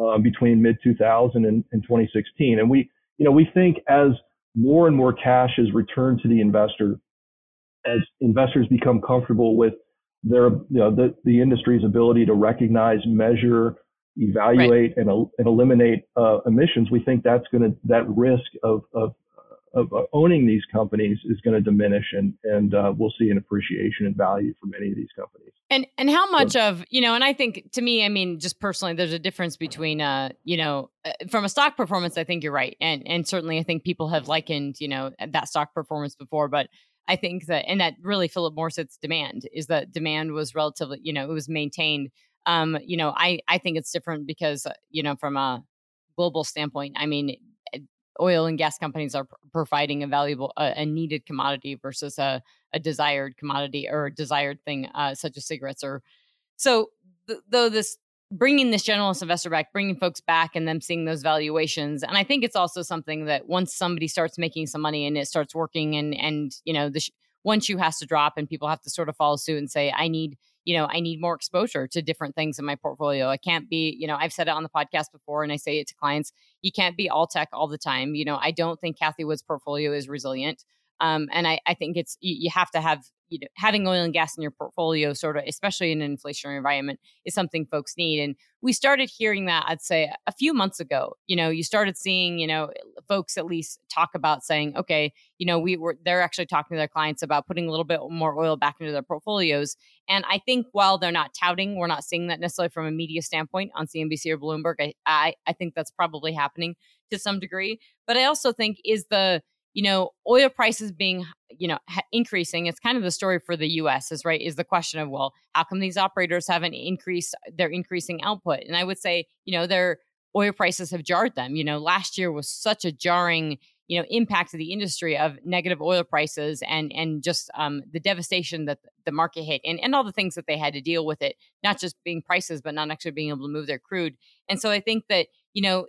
uh, between mid 2000 and, and 2016. And we, you know, we think as more and more cash is returned to the investor, as investors become comfortable with their, you know, the, the industry's ability to recognize, measure, evaluate, right. and, and eliminate uh, emissions, we think that's going to that risk of, of of owning these companies is going to diminish, and and uh, we'll see an appreciation in value for many of these companies. And and how much so, of you know, and I think to me, I mean, just personally, there's a difference between uh, you know, uh, from a stock performance. I think you're right, and and certainly I think people have likened you know that stock performance before, but I think that and that really Philip Morris's demand is that demand was relatively you know it was maintained. Um, you know, I I think it's different because uh, you know from a global standpoint, I mean, oil and gas companies are providing a valuable, uh, a needed commodity versus a, a desired commodity or a desired thing, uh, such as cigarettes. Or so, th- though this bringing this generalist investor back, bringing folks back, and them seeing those valuations, and I think it's also something that once somebody starts making some money and it starts working, and and you know the sh- one shoe has to drop, and people have to sort of follow suit and say, I need you know, I need more exposure to different things in my portfolio. I can't be, you know, I've said it on the podcast before and I say it to clients, you can't be all tech all the time. You know, I don't think Cathie Wood's portfolio is resilient. Um, and I, I think it's you, you have to have you know having oil and gas in your portfolio sort of especially in an inflationary environment is something folks need and we started hearing that i'd say a few months ago you know you started seeing you know folks at least talk about saying okay you know we were they're actually talking to their clients about putting a little bit more oil back into their portfolios and i think while they're not touting we're not seeing that necessarily from a media standpoint on cnbc or bloomberg i i, I think that's probably happening to some degree but i also think is the you know, oil prices being, you know, ha- increasing, it's kind of the story for the US is right, is the question of, well, how come these operators haven't increased their increasing output? And I would say, you know, their oil prices have jarred them. You know, last year was such a jarring, you know, impact to the industry of negative oil prices and and just um, the devastation that the market hit and, and all the things that they had to deal with it, not just being prices, but not actually being able to move their crude. And so I think that, you know,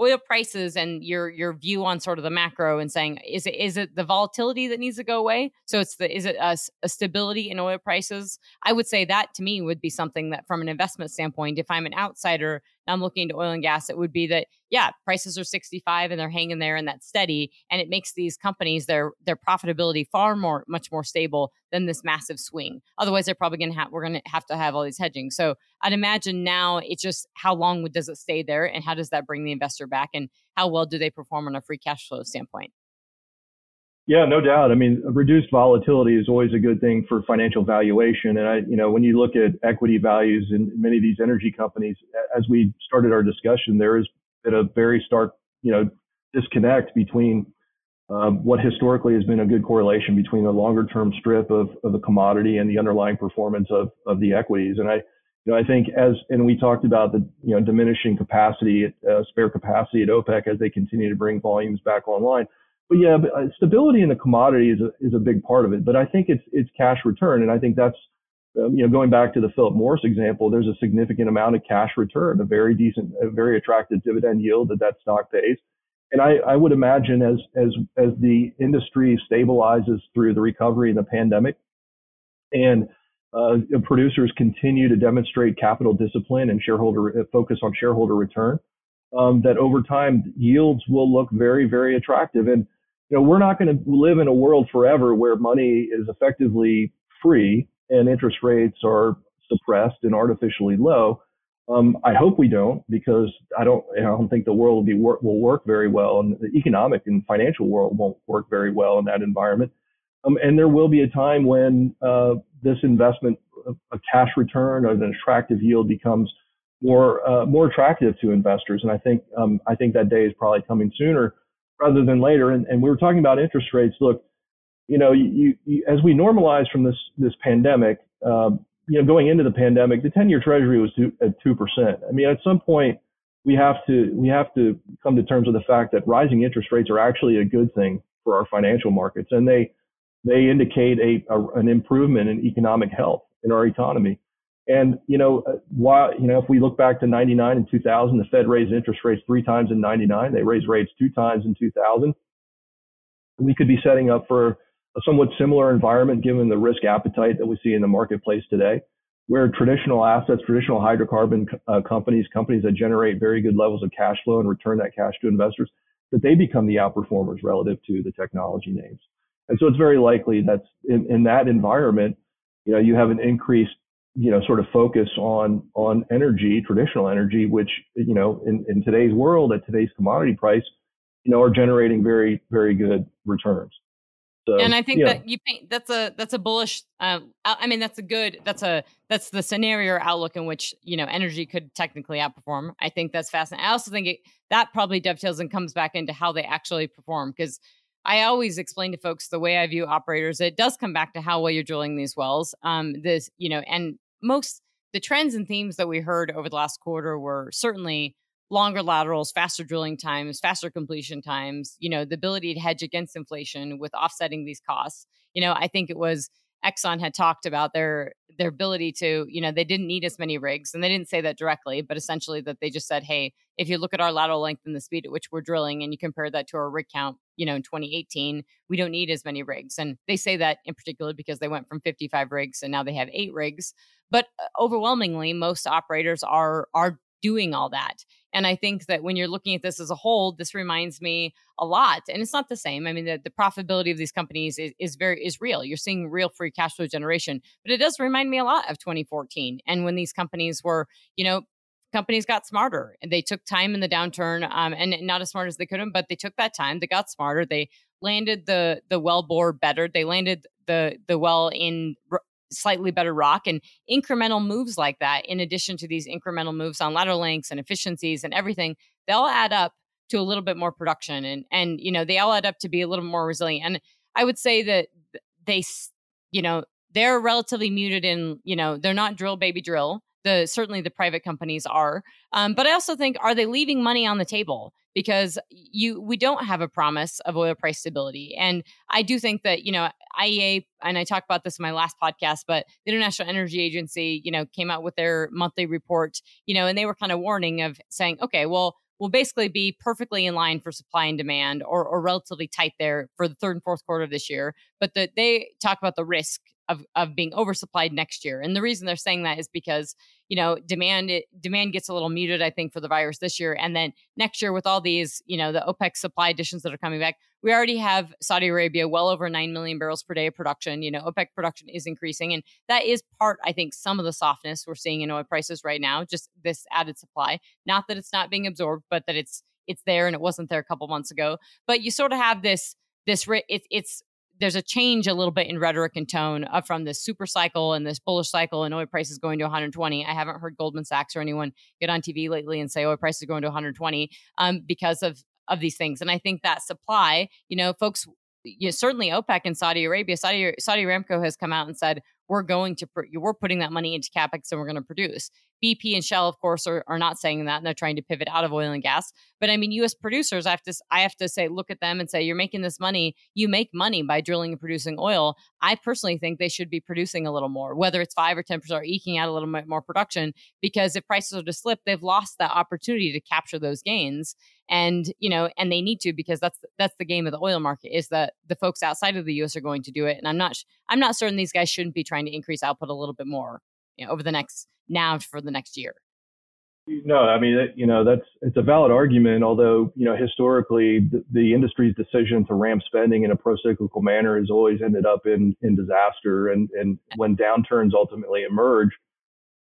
oil prices and your your view on sort of the macro and saying is it is it the volatility that needs to go away? So it's the is it a, a, stability in oil prices? I would say that to me would be something that from an investment standpoint if i'm an outsider I'm looking into oil and gas, it would be that yeah, prices are 65 and they're hanging there and that's steady, and it makes these companies their their profitability far more much more stable than this massive swing. Otherwise, they're probably to have we're to have to have all these hedging. So I'd imagine now it's just how long does it stay there, and how does that bring the investor back, and how well do they perform on a free cash flow standpoint? Yeah, no doubt. I mean, reduced volatility is always a good thing for financial valuation. And I, you know, when you look at equity values in many of these energy companies, as we started our discussion, there has been a very stark, you know, disconnect between um, what historically has been a good correlation between the longer term strip of, of the commodity and the underlying performance of, of the equities. And I, you know, I think as, and we talked about the, you know, diminishing capacity, uh, spare capacity at OPEC as they continue to bring volumes back online but yeah, but uh, stability in the commodity is a, is a big part of it. But I think it's it's cash return, and I think that's um, you know going back to the Philip Morris example, there's a significant amount of cash return, a very decent, a very attractive dividend yield that that stock pays. And I, I would imagine as as as the industry stabilizes through the recovery in the pandemic, and uh, producers continue to demonstrate capital discipline and shareholder uh, focus on shareholder return, um, that over time yields will look very very attractive. And you know, we're not going to live in a world forever where money is effectively free and interest rates are suppressed and artificially low. Um, I hope we don't because I don't I don't think the world will be work, will work very well and the economic and financial world won't work very well in that environment. Um, and there will be a time when uh, this investment, a cash return or an attractive yield becomes more uh, more attractive to investors. And I think um, I think that day is probably coming sooner rather than later. And, and we were talking about interest rates. Look, you know, you, you, as we normalize from this this pandemic, um, you know, going into the pandemic, the 10-year Treasury was two, at two percent. I mean, at some point, we have to we have to come to terms with the fact that rising interest rates are actually a good thing for our financial markets, and they they indicate a, a an improvement in economic health in our economy. And, you know, uh, while, you know, if we look back to 99 and 2000, the Fed raised interest rates three times in 99. They raised rates two times in 2000. We could be setting up for a somewhat similar environment given the risk appetite that we see in the marketplace today, where traditional assets, traditional hydrocarbon uh, companies, companies that generate very good levels of cash flow and return that cash to investors, that they become the outperformers relative to the technology names. And so it's very likely that in, in that environment, you know, you have an increased you know, sort of focus on on energy, traditional energy, which you know, in, in today's world, at today's commodity price, you know, are generating very, very good returns. So, and I think yeah. that you paint that's a that's a bullish. Uh, I mean, that's a good. That's a that's the scenario outlook in which you know energy could technically outperform. I think that's fascinating. I also think it, that probably dovetails and comes back into how they actually perform because I always explain to folks the way I view operators. It does come back to how well you're drilling these wells. Um, this you know, and most the trends and themes that we heard over the last quarter were certainly longer laterals, faster drilling times, faster completion times, you know, the ability to hedge against inflation with offsetting these costs. You know, I think it was Exxon had talked about their their ability to, you know, they didn't need as many rigs, and they didn't say that directly, but essentially that they just said, hey, if you look at our lateral length and the speed at which we're drilling, and you compare that to our rig count, you know, in 2018, we don't need as many rigs, and they say that in particular because they went from 55 rigs and now they have eight rigs. But uh, overwhelmingly, most operators are are doing all that. And I think that when you're looking at this as a whole, this reminds me a lot. And it's not the same. I mean, the, the profitability of these companies is, is very is real. You're seeing real free cash flow generation, but it does remind me a lot of 2014 and when these companies were, you know, companies got smarter and they took time in the downturn um, and not as smart as they could have, but they took that time. They got smarter. They landed the the well bore better. They landed the the well in slightly better rock and incremental moves like that in addition to these incremental moves on lateral lengths and efficiencies and everything they'll add up to a little bit more production and and you know they all add up to be a little more resilient. And i would say that they you know they're relatively muted in you know they're not drill baby drill the certainly the private companies are um, but i also think are they leaving money on the table because you we don't have a promise of oil price stability and i do think that you know iea and i talked about this in my last podcast but the international energy agency you know came out with their monthly report you know and they were kind of warning of saying okay well will basically be perfectly in line for supply and demand or, or relatively tight there for the third and fourth quarter of this year. But that they talk about the risk of, of being oversupplied next year. And the reason they're saying that is because, you know, demand it, demand gets a little muted, I think, for the virus this year. And then next year with all these, you know, the OPEC supply additions that are coming back, we already have Saudi Arabia well over 9 million barrels per day of production. You know, OPEC production is increasing. And that is part, I think, some of the softness we're seeing in oil prices right now, just this added supply. Not that it's not being absorbed, but that it's it's there and it wasn't there a couple months ago. But you sort of have this this it's it's there's a change a little bit in rhetoric and tone uh, from this super cycle and this bullish cycle and oil prices going to 120. I haven't heard Goldman Sachs or anyone get on TV lately and say oil prices are going to 120 um, because of of these things. And I think that supply, you know, folks, you know, certainly OPEC and Saudi Arabia, Saudi Saudi Aramco has come out and said we're going to we're putting that money into capex and we're going to produce. BP and Shell, of course, are, are not saying that, and they're trying to pivot out of oil and gas. But I mean, U.S. producers, I have to I have to say, look at them and say, you're making this money. You make money by drilling and producing oil. I personally think they should be producing a little more, whether it's five or ten percent, or eking out a little bit more production. Because if prices are to slip, they've lost that opportunity to capture those gains and you know and they need to because that's that's the game of the oil market is that the folks outside of the US are going to do it and I'm not I'm not certain these guys shouldn't be trying to increase output a little bit more you know, over the next now for the next year no I mean you know that's it's a valid argument although you know historically the, the industry's decision to ramp spending in a pro-cyclical manner has always ended up in in disaster and and when downturns ultimately emerge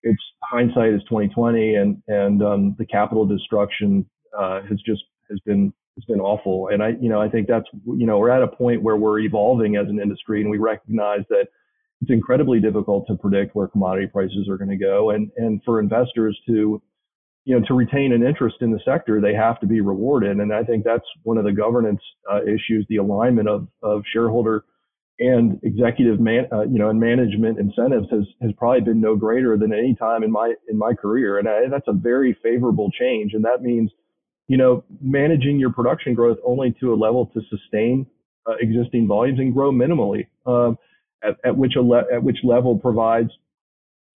it's hindsight is 2020 and and um, the capital destruction uh, has just has been has been awful. And I, you know, I think that's you know we're at a point where we're evolving as an industry, and we recognize that it's incredibly difficult to predict where commodity prices are going to go, and and for investors to you know, to retain an interest in the sector, they have to be rewarded. And I think that's one of the governance uh, issues, the alignment of, of shareholder and executive man, uh, you know, and management incentives has, has probably been no greater than any time in my, in my career. And I, that's a very favorable change. And that means you know, managing your production growth only to a level to sustain uh, existing volumes and grow minimally, um, at, at, which le- at which level provides,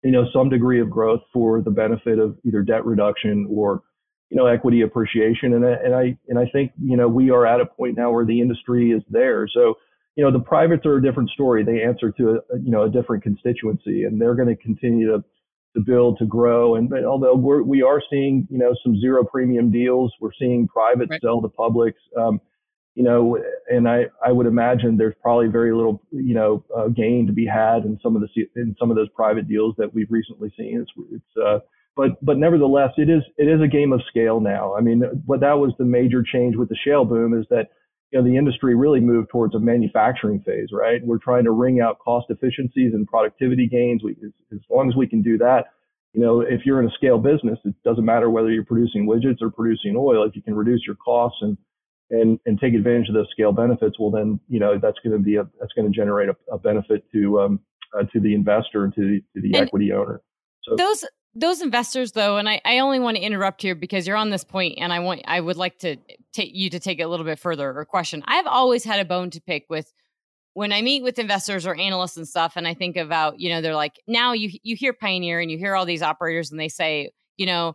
you know, some degree of growth for the benefit of either debt reduction or, you know, equity appreciation. And, and I and I think you know we are at a point now where the industry is there. So, you know, the privates are a different story. They answer to a, you know a different constituency, and they're going to continue to to build to grow. And but although we're, we are seeing you know some zero premium deals, we're seeing private right. sell to publics. Um, you know, and I, I would imagine there's probably very little, you know, uh, gain to be had in some of the in some of those private deals that we've recently seen. It's, it's uh, but but nevertheless, it is it is a game of scale now. I mean, what that was the major change with the shale boom is that you know the industry really moved towards a manufacturing phase, right? We're trying to wring out cost efficiencies and productivity gains. We, as, as long as we can do that, you know, if you're in a scale business, it doesn't matter whether you're producing widgets or producing oil. If you can reduce your costs and and and take advantage of those scale benefits, well, then you know that's going to be a that's going to generate a, a benefit to um, uh, to the investor and to the to the and equity owner. So those those investors though and I, I only want to interrupt here because you're on this point and i want i would like to take you to take it a little bit further or question i've always had a bone to pick with when i meet with investors or analysts and stuff and i think about you know they're like now you you hear pioneer and you hear all these operators and they say you know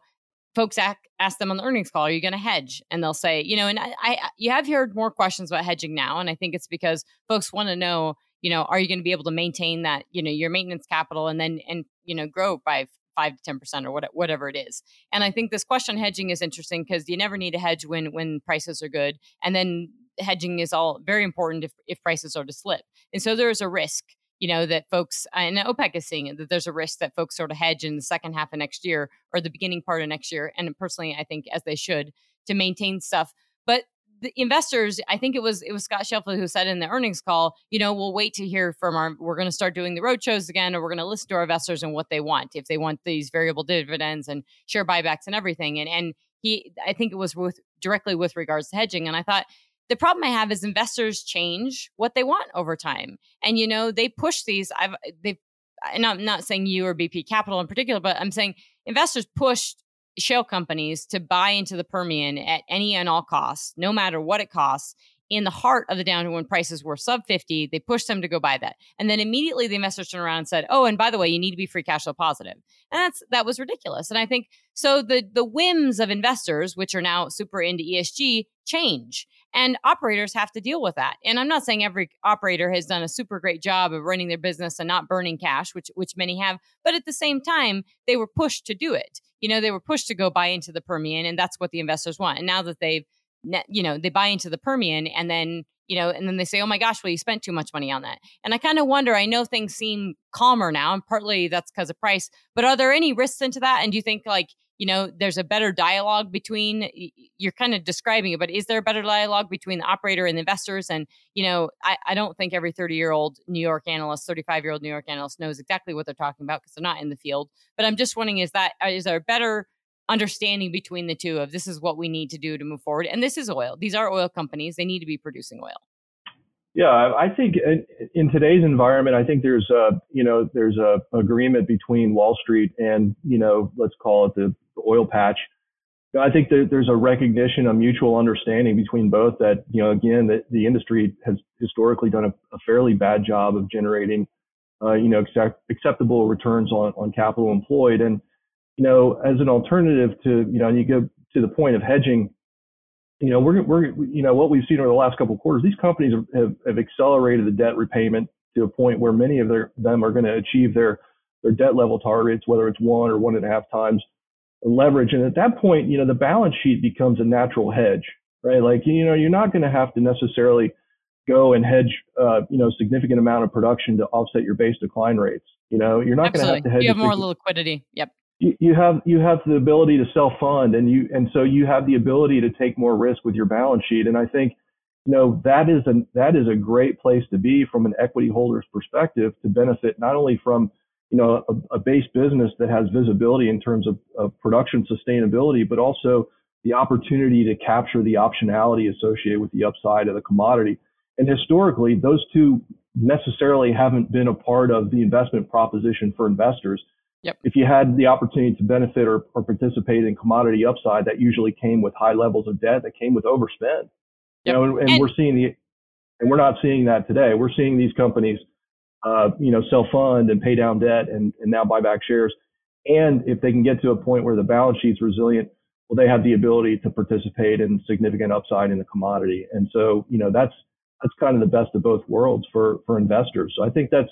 folks ask, ask them on the earnings call are you going to hedge and they'll say you know and I, I you have heard more questions about hedging now and i think it's because folks want to know you know are you going to be able to maintain that you know your maintenance capital and then and you know grow by five to ten percent or what, whatever it is. And I think this question hedging is interesting because you never need to hedge when when prices are good, and then hedging is all very important if if prices are to slip. And so there is a risk, you know, that folks uh, and OPEC is seeing it that there's a risk that folks sort of hedge in the second half of next year or the beginning part of next year. And personally, I think as they should to maintain stuff. But the investors, I think it was it was Scott Sheffield who said in the earnings call, you know, we'll wait to hear from our. We're going to start doing the road shows again, or we're going to listen to our investors and what they want. If they want these variable dividends and share buybacks and everything, and and he, I think it was with directly with regards to hedging. And I thought the problem I have is investors change what they want over time, and you know they push these. I've they've, and I'm not saying you or BP Capital in particular, but I'm saying investors pushed shale companies to buy into the Permian at any and all costs, no matter what it costs. In the heart of the downturn, when prices were sub 50, they pushed them to go buy that. And then immediately the investors turned around and said, Oh, and by the way, you need to be free cash flow positive. And that's that was ridiculous. And I think so the the whims of investors, which are now super into ESG, change. And operators have to deal with that. And I'm not saying every operator has done a super great job of running their business and not burning cash, which which many have, but at the same time, they were pushed to do it you know, they were pushed to go buy into the Permian, and that's what the investors want. And now that they've, you know, they buy into the Permian, and then you know, and then they say, "Oh my gosh, well, you spent too much money on that." And I kind of wonder. I know things seem calmer now, and partly that's because of price. But are there any risks into that? And do you think like you know, there's a better dialogue between, you're kind of describing it, but is there a better dialogue between the operator and the investors? And, you know, I, I don't think every 30 year old New York analyst, 35 year old New York analyst knows exactly what they're talking about because they're not in the field. But I'm just wondering, is that, uh, there a better understanding between the two of this is what we need to do to move forward? And this is oil. These are oil companies. They need to be producing oil. Yeah, I think in, in, today's environment, I think there's a you know there's a agreement between Wall Street and you know let's call it the oil patch. I think that there's a recognition, a mutual understanding between both that, you know, again, that the industry has historically done a, a fairly bad job of generating, uh, you know, accept, acceptable returns on, on capital employed. And, you know, as an alternative to, you know, and you go to the point of hedging, you know, we're, we're, you know, what we've seen over the last couple of quarters, these companies have, have accelerated the debt repayment to a point where many of their, them are going to achieve their, their debt level targets, whether it's one or one and a half times leverage. And at that point, you know, the balance sheet becomes a natural hedge, right? Like, you know, you're not going to have to necessarily go and hedge, uh, you know, significant amount of production to offset your base decline rates. You know, you're not going to have to hedge. You have more liquidity. Yep. You, have you have the ability to self fund, and you and so you have the ability to take more risk with your balance sheet. And I think, you know, that is a that is a great place to be from an equity holder's perspective to benefit not only from you know, a, a base business that has visibility in terms of, of production sustainability, but also the opportunity to capture the optionality associated with the upside of the commodity. And historically, those two necessarily haven't been a part of the investment proposition for investors. Yep. If you had the opportunity to benefit or, or participate in commodity upside, that usually came with high levels of debt, that came with overspend. Yep. You know, and, and, and we're seeing the, and we're not seeing that today. We're seeing these companies uh, you know, self fund and pay down debt and, and now buy back shares. And if they can get to a point where the balance sheet's resilient, well, they have the ability to participate in significant upside in the commodity. And so, you know, that's, that's kind of the best of both worlds for, for investors. So I think that's,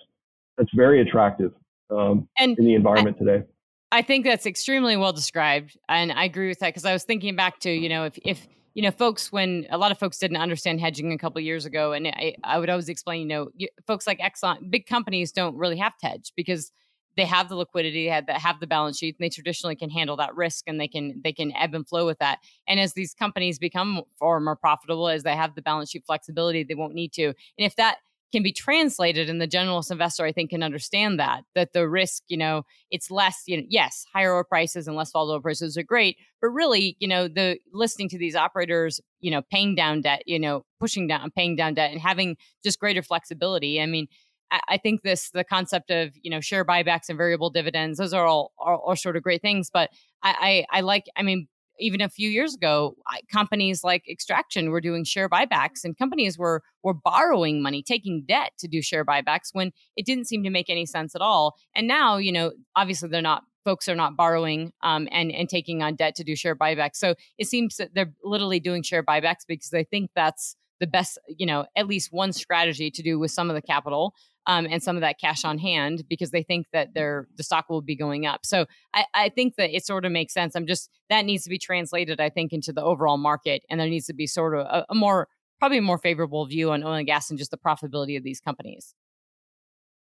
that's very attractive um, and in the environment I, today. I think that's extremely well described. And I agree with that because I was thinking back to, you know, if, if, you know, folks, when a lot of folks didn't understand hedging a couple years ago, and I, I would always explain, you know, you, folks like Exxon, big companies don't really have to hedge because they have the liquidity, they have the, have the balance sheet, and they traditionally can handle that risk, and they can they can ebb and flow with that. And as these companies become far more profitable, as they have the balance sheet flexibility, they won't need to. And if that can be translated and the generalist investor i think can understand that that the risk you know it's less you know yes higher oil prices and less volatile prices are great but really you know the listening to these operators you know paying down debt you know pushing down paying down debt and having just greater flexibility. I mean I think this the concept of you know share buybacks and variable dividends those are all are, are sort of great things but I, I I like I mean even a few years ago, companies like Extraction were doing share buybacks, and companies were were borrowing money, taking debt to do share buybacks when it didn't seem to make any sense at all. And now, you know, obviously they're not folks are not borrowing um, and and taking on debt to do share buybacks. So it seems that they're literally doing share buybacks because they think that's the best, you know, at least one strategy to do with some of the capital um, and some of that cash on hand because they think that their the stock will be going up. So I, I think that it sort of makes sense. I'm just that needs to be translated, I think, into the overall market, and there needs to be sort of a, a more probably a more favorable view on oil and gas and just the profitability of these companies.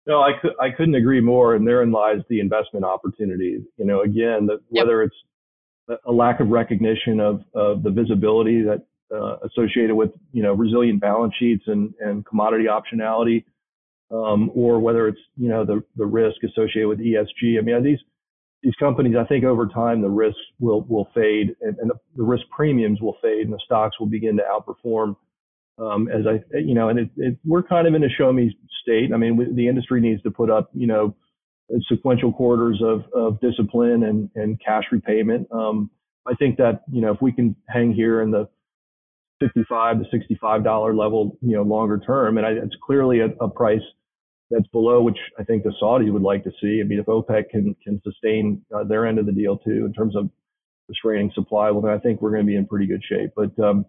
No, I, could, I couldn't agree more. And therein lies the investment opportunity. You know, again, the, whether it's a lack of recognition of, of the visibility that uh, associated with, you know, resilient balance sheets and, and commodity optionality, um, or whether it's you know the the risk associated with ESG. I mean, these these companies, I think over time the risks will will fade and, and the, the, risk premiums will fade, and the stocks will begin to outperform. Um, as I you know, and it, it, we're kind of in a show me state. I mean, we, the industry needs to put up you know sequential quarters of of discipline and and cash repayment. Um, I think that you know if we can hang here in the 55 to 65 dollar level, you know, longer term, and I, it's clearly a, a price that's below which I think the Saudis would like to see. I mean, if OPEC can can sustain uh, their end of the deal too in terms of restraining supply, well, then I think we're going to be in pretty good shape. But um,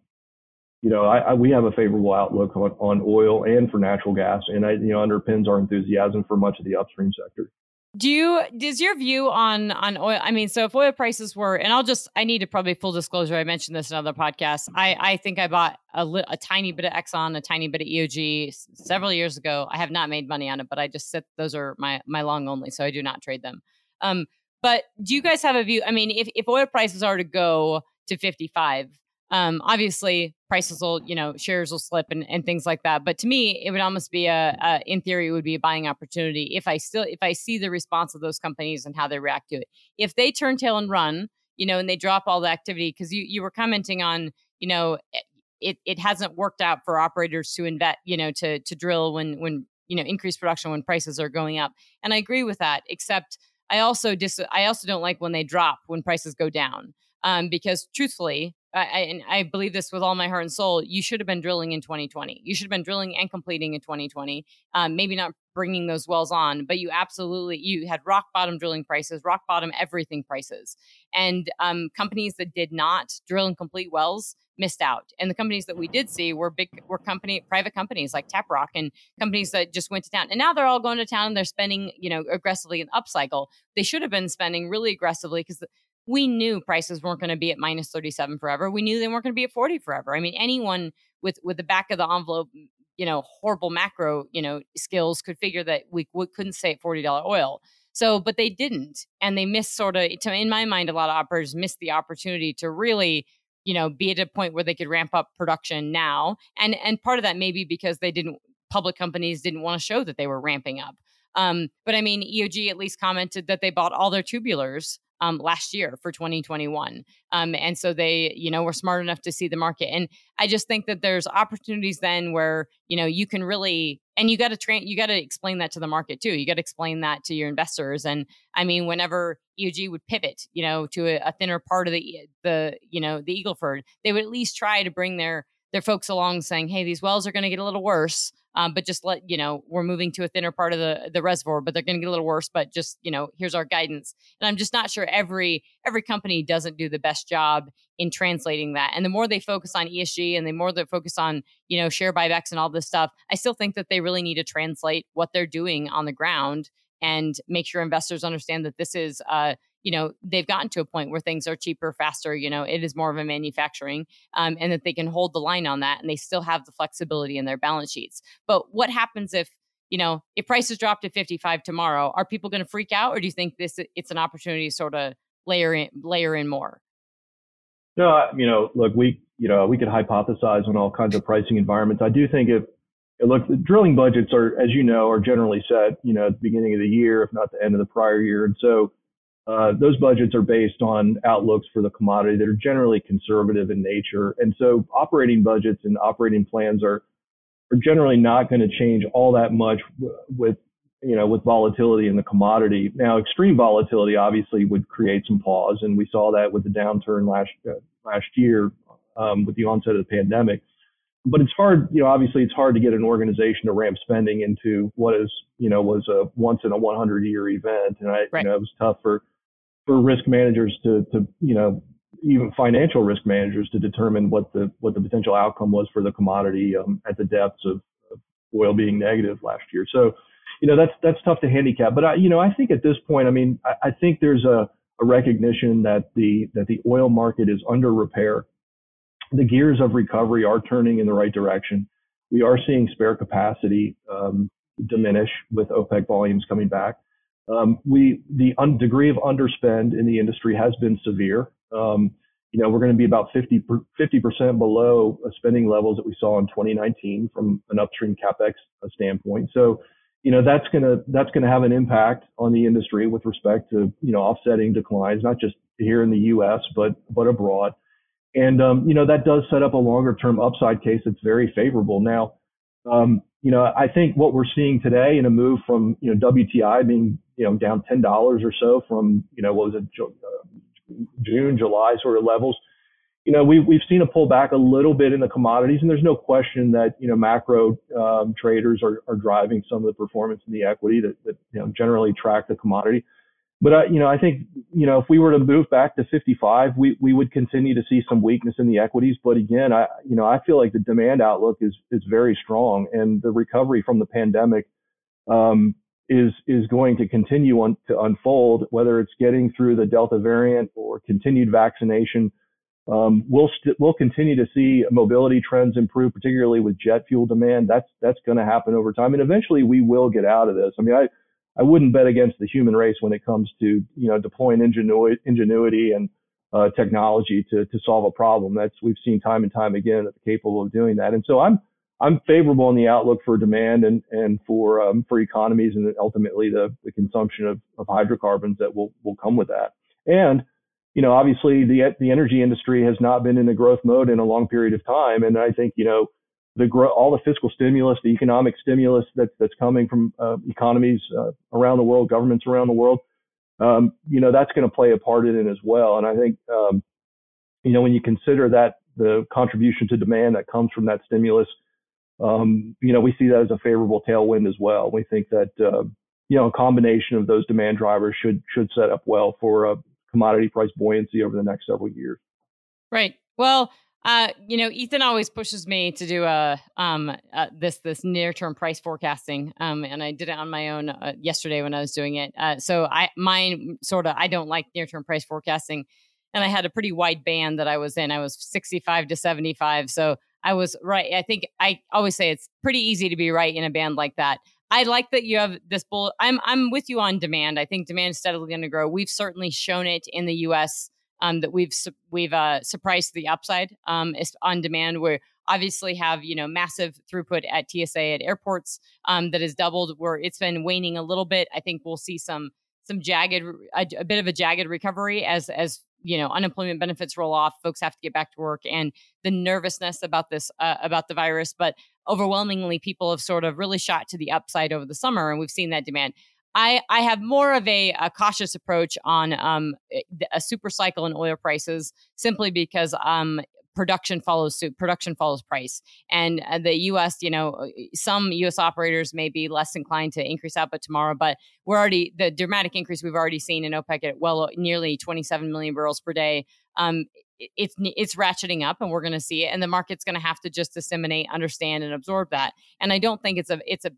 you know, I, I, we have a favorable outlook on, on oil and for natural gas, and I you know underpins our enthusiasm for much of the upstream sector. Do you does your view on on oil? I mean, so if oil prices were, and I'll just I need to probably full disclosure. I mentioned this in other podcasts. I I think I bought a, a tiny bit of Exxon, a tiny bit of EOG several years ago. I have not made money on it, but I just sit. Those are my my long only, so I do not trade them. Um, but do you guys have a view? I mean, if if oil prices are to go to fifty five, um, obviously prices will, you know, shares will slip and, and things like that. But to me, it would almost be a, a, in theory, it would be a buying opportunity if I still, if I see the response of those companies and how they react to it. If they turn tail and run, you know, and they drop all the activity, because you, you were commenting on, you know, eh, it, it hasn't worked out for operators to invest, you know, to, to drill when, when, you know, increase production when prices are going up. And I agree with that, except I also dis, I also don't like when they drop when prices go down. Um, because truthfully, I, and I believe this with all my heart and soul, you should have been drilling in 2020. You should have been drilling and completing in 2020. Um, maybe not bringing those wells on, but you absolutely you had rock bottom drilling prices, rock bottom everything prices, and um, companies that did not drill and complete wells missed out. And the companies that we did see were big, were company private companies like Taprock and companies that just went to town. And now they're all going to town and they're spending, you know, aggressively in upcycle. They should have been spending really aggressively because we knew prices weren't going to be at minus 37 forever. We knew they weren't going to be at 40 forever. I mean, anyone with with the back of the envelope, you know, horrible macro, you know, skills could figure that we, we couldn't stay at $40 oil. So, but they didn't. And they missed sort of, to, in my mind, a lot of operators missed the opportunity to really, you know, be at a point where they could ramp up production now. And, and part of that maybe because they didn't, public companies didn't want to show that they were ramping up. Um, but I mean, EOG at least commented that they bought all their tubulars um, last year for 2021. Um, and so they, you know, were smart enough to see the market. And I just think that there's opportunities then where, you know, you can really, and you got to train, you got to explain that to the market too. You got to explain that to your investors. And I mean, whenever EOG would pivot, you know, to a, a thinner part of the, the, you know, the Eagle Ford, they would at least try to bring their, their folks along saying, hey, these wells are going to get a little worse. Um, but just let you know we're moving to a thinner part of the the reservoir, but they're going to get a little worse. But just you know, here's our guidance. And I'm just not sure every every company doesn't do the best job in translating that. And the more they focus on ESG and the more they focus on you know share buybacks and all this stuff, I still think that they really need to translate what they're doing on the ground and make sure investors understand that this is uh, you know they've gotten to a point where things are cheaper faster you know it is more of a manufacturing um, and that they can hold the line on that and they still have the flexibility in their balance sheets but what happens if you know, if prices drop to 55 tomorrow, are people going to freak out, or do you think this it's an opportunity to sort of layer in layer in more? No, you know, look, we you know we could hypothesize on all kinds of pricing environments. I do think if look, the drilling budgets are, as you know, are generally set, you know, at the beginning of the year, if not the end of the prior year, and so uh, those budgets are based on outlooks for the commodity that are generally conservative in nature. And so operating budgets and operating plans are, are generally not going to change all that much with, you know, with volatility in the commodity. Now, extreme volatility obviously would create some pause. And we saw that with the downturn last, uh, last year um, with the onset of the pandemic. But it's hard, you know, obviously it's hard to get an organization to ramp spending into what is, you know, was a once in a 100 year event. And I, right. you know, it was tough for, for risk managers to, to, you know, even financial risk managers to determine what the what the potential outcome was for the commodity um, at the depths of, of, oil being negative last year. So, you know, that's that's tough to handicap. But I, you know, I think at this point, I mean, I, I think there's a, a recognition that the that the oil market is under repair. The gears of recovery are turning in the right direction. We are seeing spare capacity um, diminish with OPEC volumes coming back. Um, we the un- degree of underspend in the industry has been severe. Um, you know, we're going to be about 50 percent below spending levels that we saw in 2019 from an upstream capex uh, standpoint. So, you know, that's going to that's going to have an impact on the industry with respect to you know offsetting declines, not just here in the U.S. but but abroad. And um, you know that does set up a longer term upside case that's very favorable. Now, um, you know, I think what we're seeing today in a move from you know WTI being you know, down $10 or so from, you know, what was it, uh, June, July sort of levels. You know, we've, we've seen a pullback a little bit in the commodities, and there's no question that, you know, macro um, traders are, are driving some of the performance in the equity that, that, you know, generally track the commodity. But, uh, you know, I think, you know, if we were to move back to 55, we, we would continue to see some weakness in the equities. But again, I, you know, I feel like the demand outlook is, is very strong and the recovery from the pandemic, um, is is going to continue on, to unfold, whether it's getting through the Delta variant or continued vaccination. Um, we'll we st- we'll continue to see mobility trends improve, particularly with jet fuel demand. That's that's going to happen over time, and eventually we will get out of this. I mean, I I wouldn't bet against the human race when it comes to you know deploying ingenuity, ingenuity and uh, technology to to solve a problem. That's we've seen time and time again that capable of doing that. And so I'm I'm favorable in the outlook for demand and and for um, for economies and ultimately the, the consumption of, of hydrocarbons that will will come with that. And you know, obviously the the energy industry has not been in a growth mode in a long period of time, and I think you know the grow, all the fiscal stimulus, the economic stimulus that's that's coming from uh, economies uh, around the world, governments around the world, um, you know, that's going to play a part in it as well. And I think um, you know when you consider that the contribution to demand that comes from that stimulus um, you know, we see that as a favorable tailwind as well. We think that, uh, you know, a combination of those demand drivers should should set up well for a commodity price buoyancy over the next several years. Right. Well, uh, you know, Ethan always pushes me to do a um uh, this this near term price forecasting, um, and I did it on my own uh, yesterday when I was doing it. Uh, so I mine sort of I don't like near term price forecasting, and I had a pretty wide band that I was in. I was sixty five to seventy five, so I was right. I think I always say it's pretty easy to be right in a band like that. I like that you have this bull. I'm I'm with you on demand. I think demand is steadily going to grow. We've certainly shown it in the U.S. Um, that we've we've uh, surprised the upside um, on demand. We obviously have you know massive throughput at TSA at airports um, that has doubled. Where it's been waning a little bit. I think we'll see some some jagged a, a bit of a jagged recovery as as you know unemployment benefits roll off folks have to get back to work and the nervousness about this uh, about the virus but overwhelmingly people have sort of really shot to the upside over the summer and we've seen that demand. I, I have more of a, a cautious approach on um, eh, a super cycle in oil prices simply because um, production follows suit production follows price. And uh, the us you know uh, some us operators may be less inclined to increase output tomorrow but we're already the dramatic increase we've already seen in opec at well nearly 27 million barrels per day. Um, it's it's ratcheting up and we're going to see it and the market's going to have to just disseminate understand and absorb that. And i don't think it's a it's a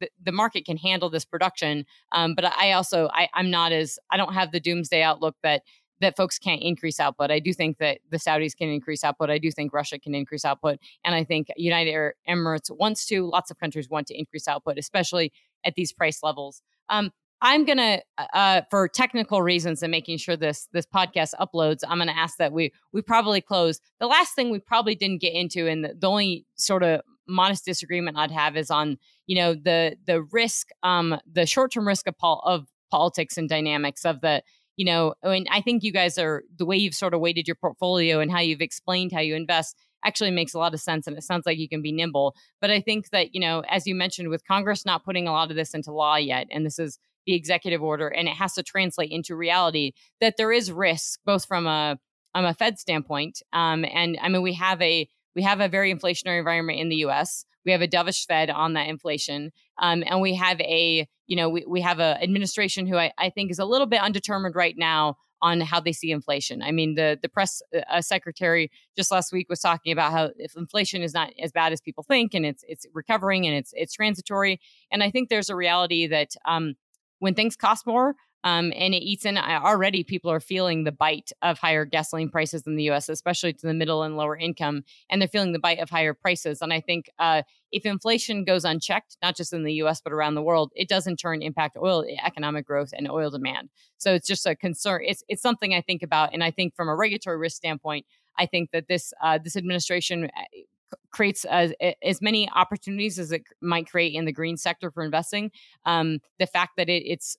the, the market can handle this production um, but i also I, i'm not as i don't have the doomsday outlook that that folks can't increase output. I do think that the Saudis can increase output. I do think Russia can increase output. And I think United Arab Emirates wants to. Lots of countries want to increase output, especially at these price levels. Um, I'm gonna, uh, for technical reasons and making sure this this podcast uploads, I'm gonna ask that we we probably close. The last thing we probably didn't get into, and the, the only sort of modest disagreement I'd have is on you know the the risk, um, the short term risk of pol- of politics and dynamics of the you know, I mean, I think you guys are the way you've sort of weighted your portfolio and how you've explained how you invest actually makes a lot of sense and it sounds like you can be nimble. But I think that, you know, as you mentioned, with Congress not putting a lot of this into law yet, and this is the executive order and it has to translate into reality, that there is risk both from a um, a Fed standpoint. Um, and I mean, we have a we have a very inflationary environment in the U.S. We have a dovish Fed on that inflation, um, and we have a you know we, we have an administration who I, I think is a little bit undetermined right now on how they see inflation. I mean, the the press uh, secretary just last week was talking about how if inflation is not as bad as people think, and it's it's recovering and it's it's transitory. And I think there's a reality that um, when things cost more, um, and it eats in already people are feeling the bite of higher gasoline prices in the US, especially to the middle and lower income. And they're feeling the bite of higher prices. And I think uh, if inflation goes unchecked, not just in the US, but around the world, it does in turn impact oil economic growth and oil demand. So it's just a concern. It's, it's something I think about. And I think from a regulatory risk standpoint, I think that this uh, this administration uh, creates as, as many opportunities as it might create in the green sector for investing. Um, the fact that it, it's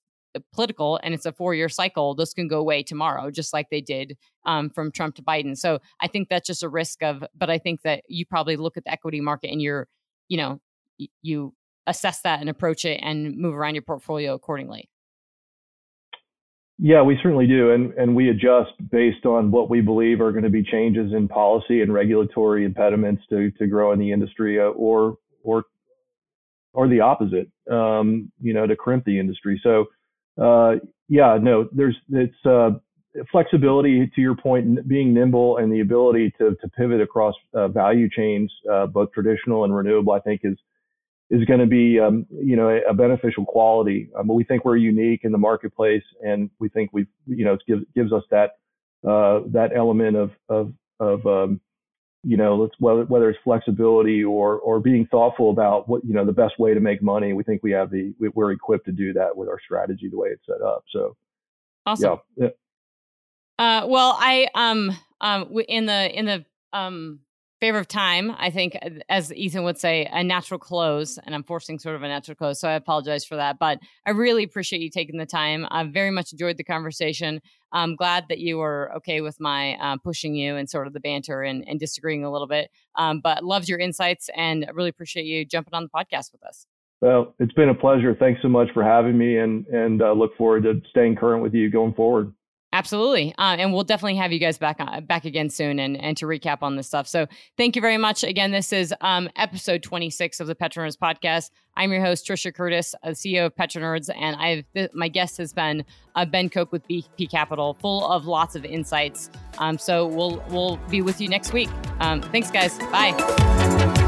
political and it's a four year cycle, those can go away tomorrow, just like they did um, from Trump to Biden. So I think that's just a risk of, but I think that you probably look at the equity market and you're, you know, you assess that and approach it and move around your portfolio accordingly. Yeah, we certainly do, and and we adjust based on what we believe are going to be changes in policy and regulatory impediments to to grow in the industry, uh, or or or the opposite, um, you know, to crimp the industry. So uh, yeah, no, there's it's uh, flexibility to your point, being nimble and the ability to to pivot across uh, value chains, uh, both traditional and renewable. I think is is going to be um, you know a, a beneficial quality. Um, but we think we're unique in the marketplace, and we think we you know it gives gives us that uh, that element of of of um, you know, let's whether whether it's flexibility or or being thoughtful about what you know the best way to make money. We think we have the we're equipped to do that with our strategy the way it's set up. So, awesome. Yeah. yeah. Uh, well, I um um in the in the um favor of time, I think, uh, as Ethan would say, a natural close, and I'm forcing sort of a natural close. So I apologize for that. But I really appreciate you taking the time. I very much enjoyed the conversation. I'm glad that you were okay with my uh, pushing you and sort of the banter and, and disagreeing a little bit. Um, but loved your insights and I really appreciate you jumping on the podcast with us. Well, it's been a pleasure. Thanks so much for having me, and and uh, look forward to staying current with you going forward. Absolutely. Uh, and we'll definitely have you guys back on, back again soon and, and to recap on this stuff. So thank you very much. Again, this is um, episode 26 of the Petronerds podcast. I'm your host, Trisha Curtis, uh, CEO of Petronerds, and I've th- my guest has been uh, Ben Cook with BP Capital, full of lots of insights. Um, so we'll we'll be with you next week. Um, thanks, guys. Bye.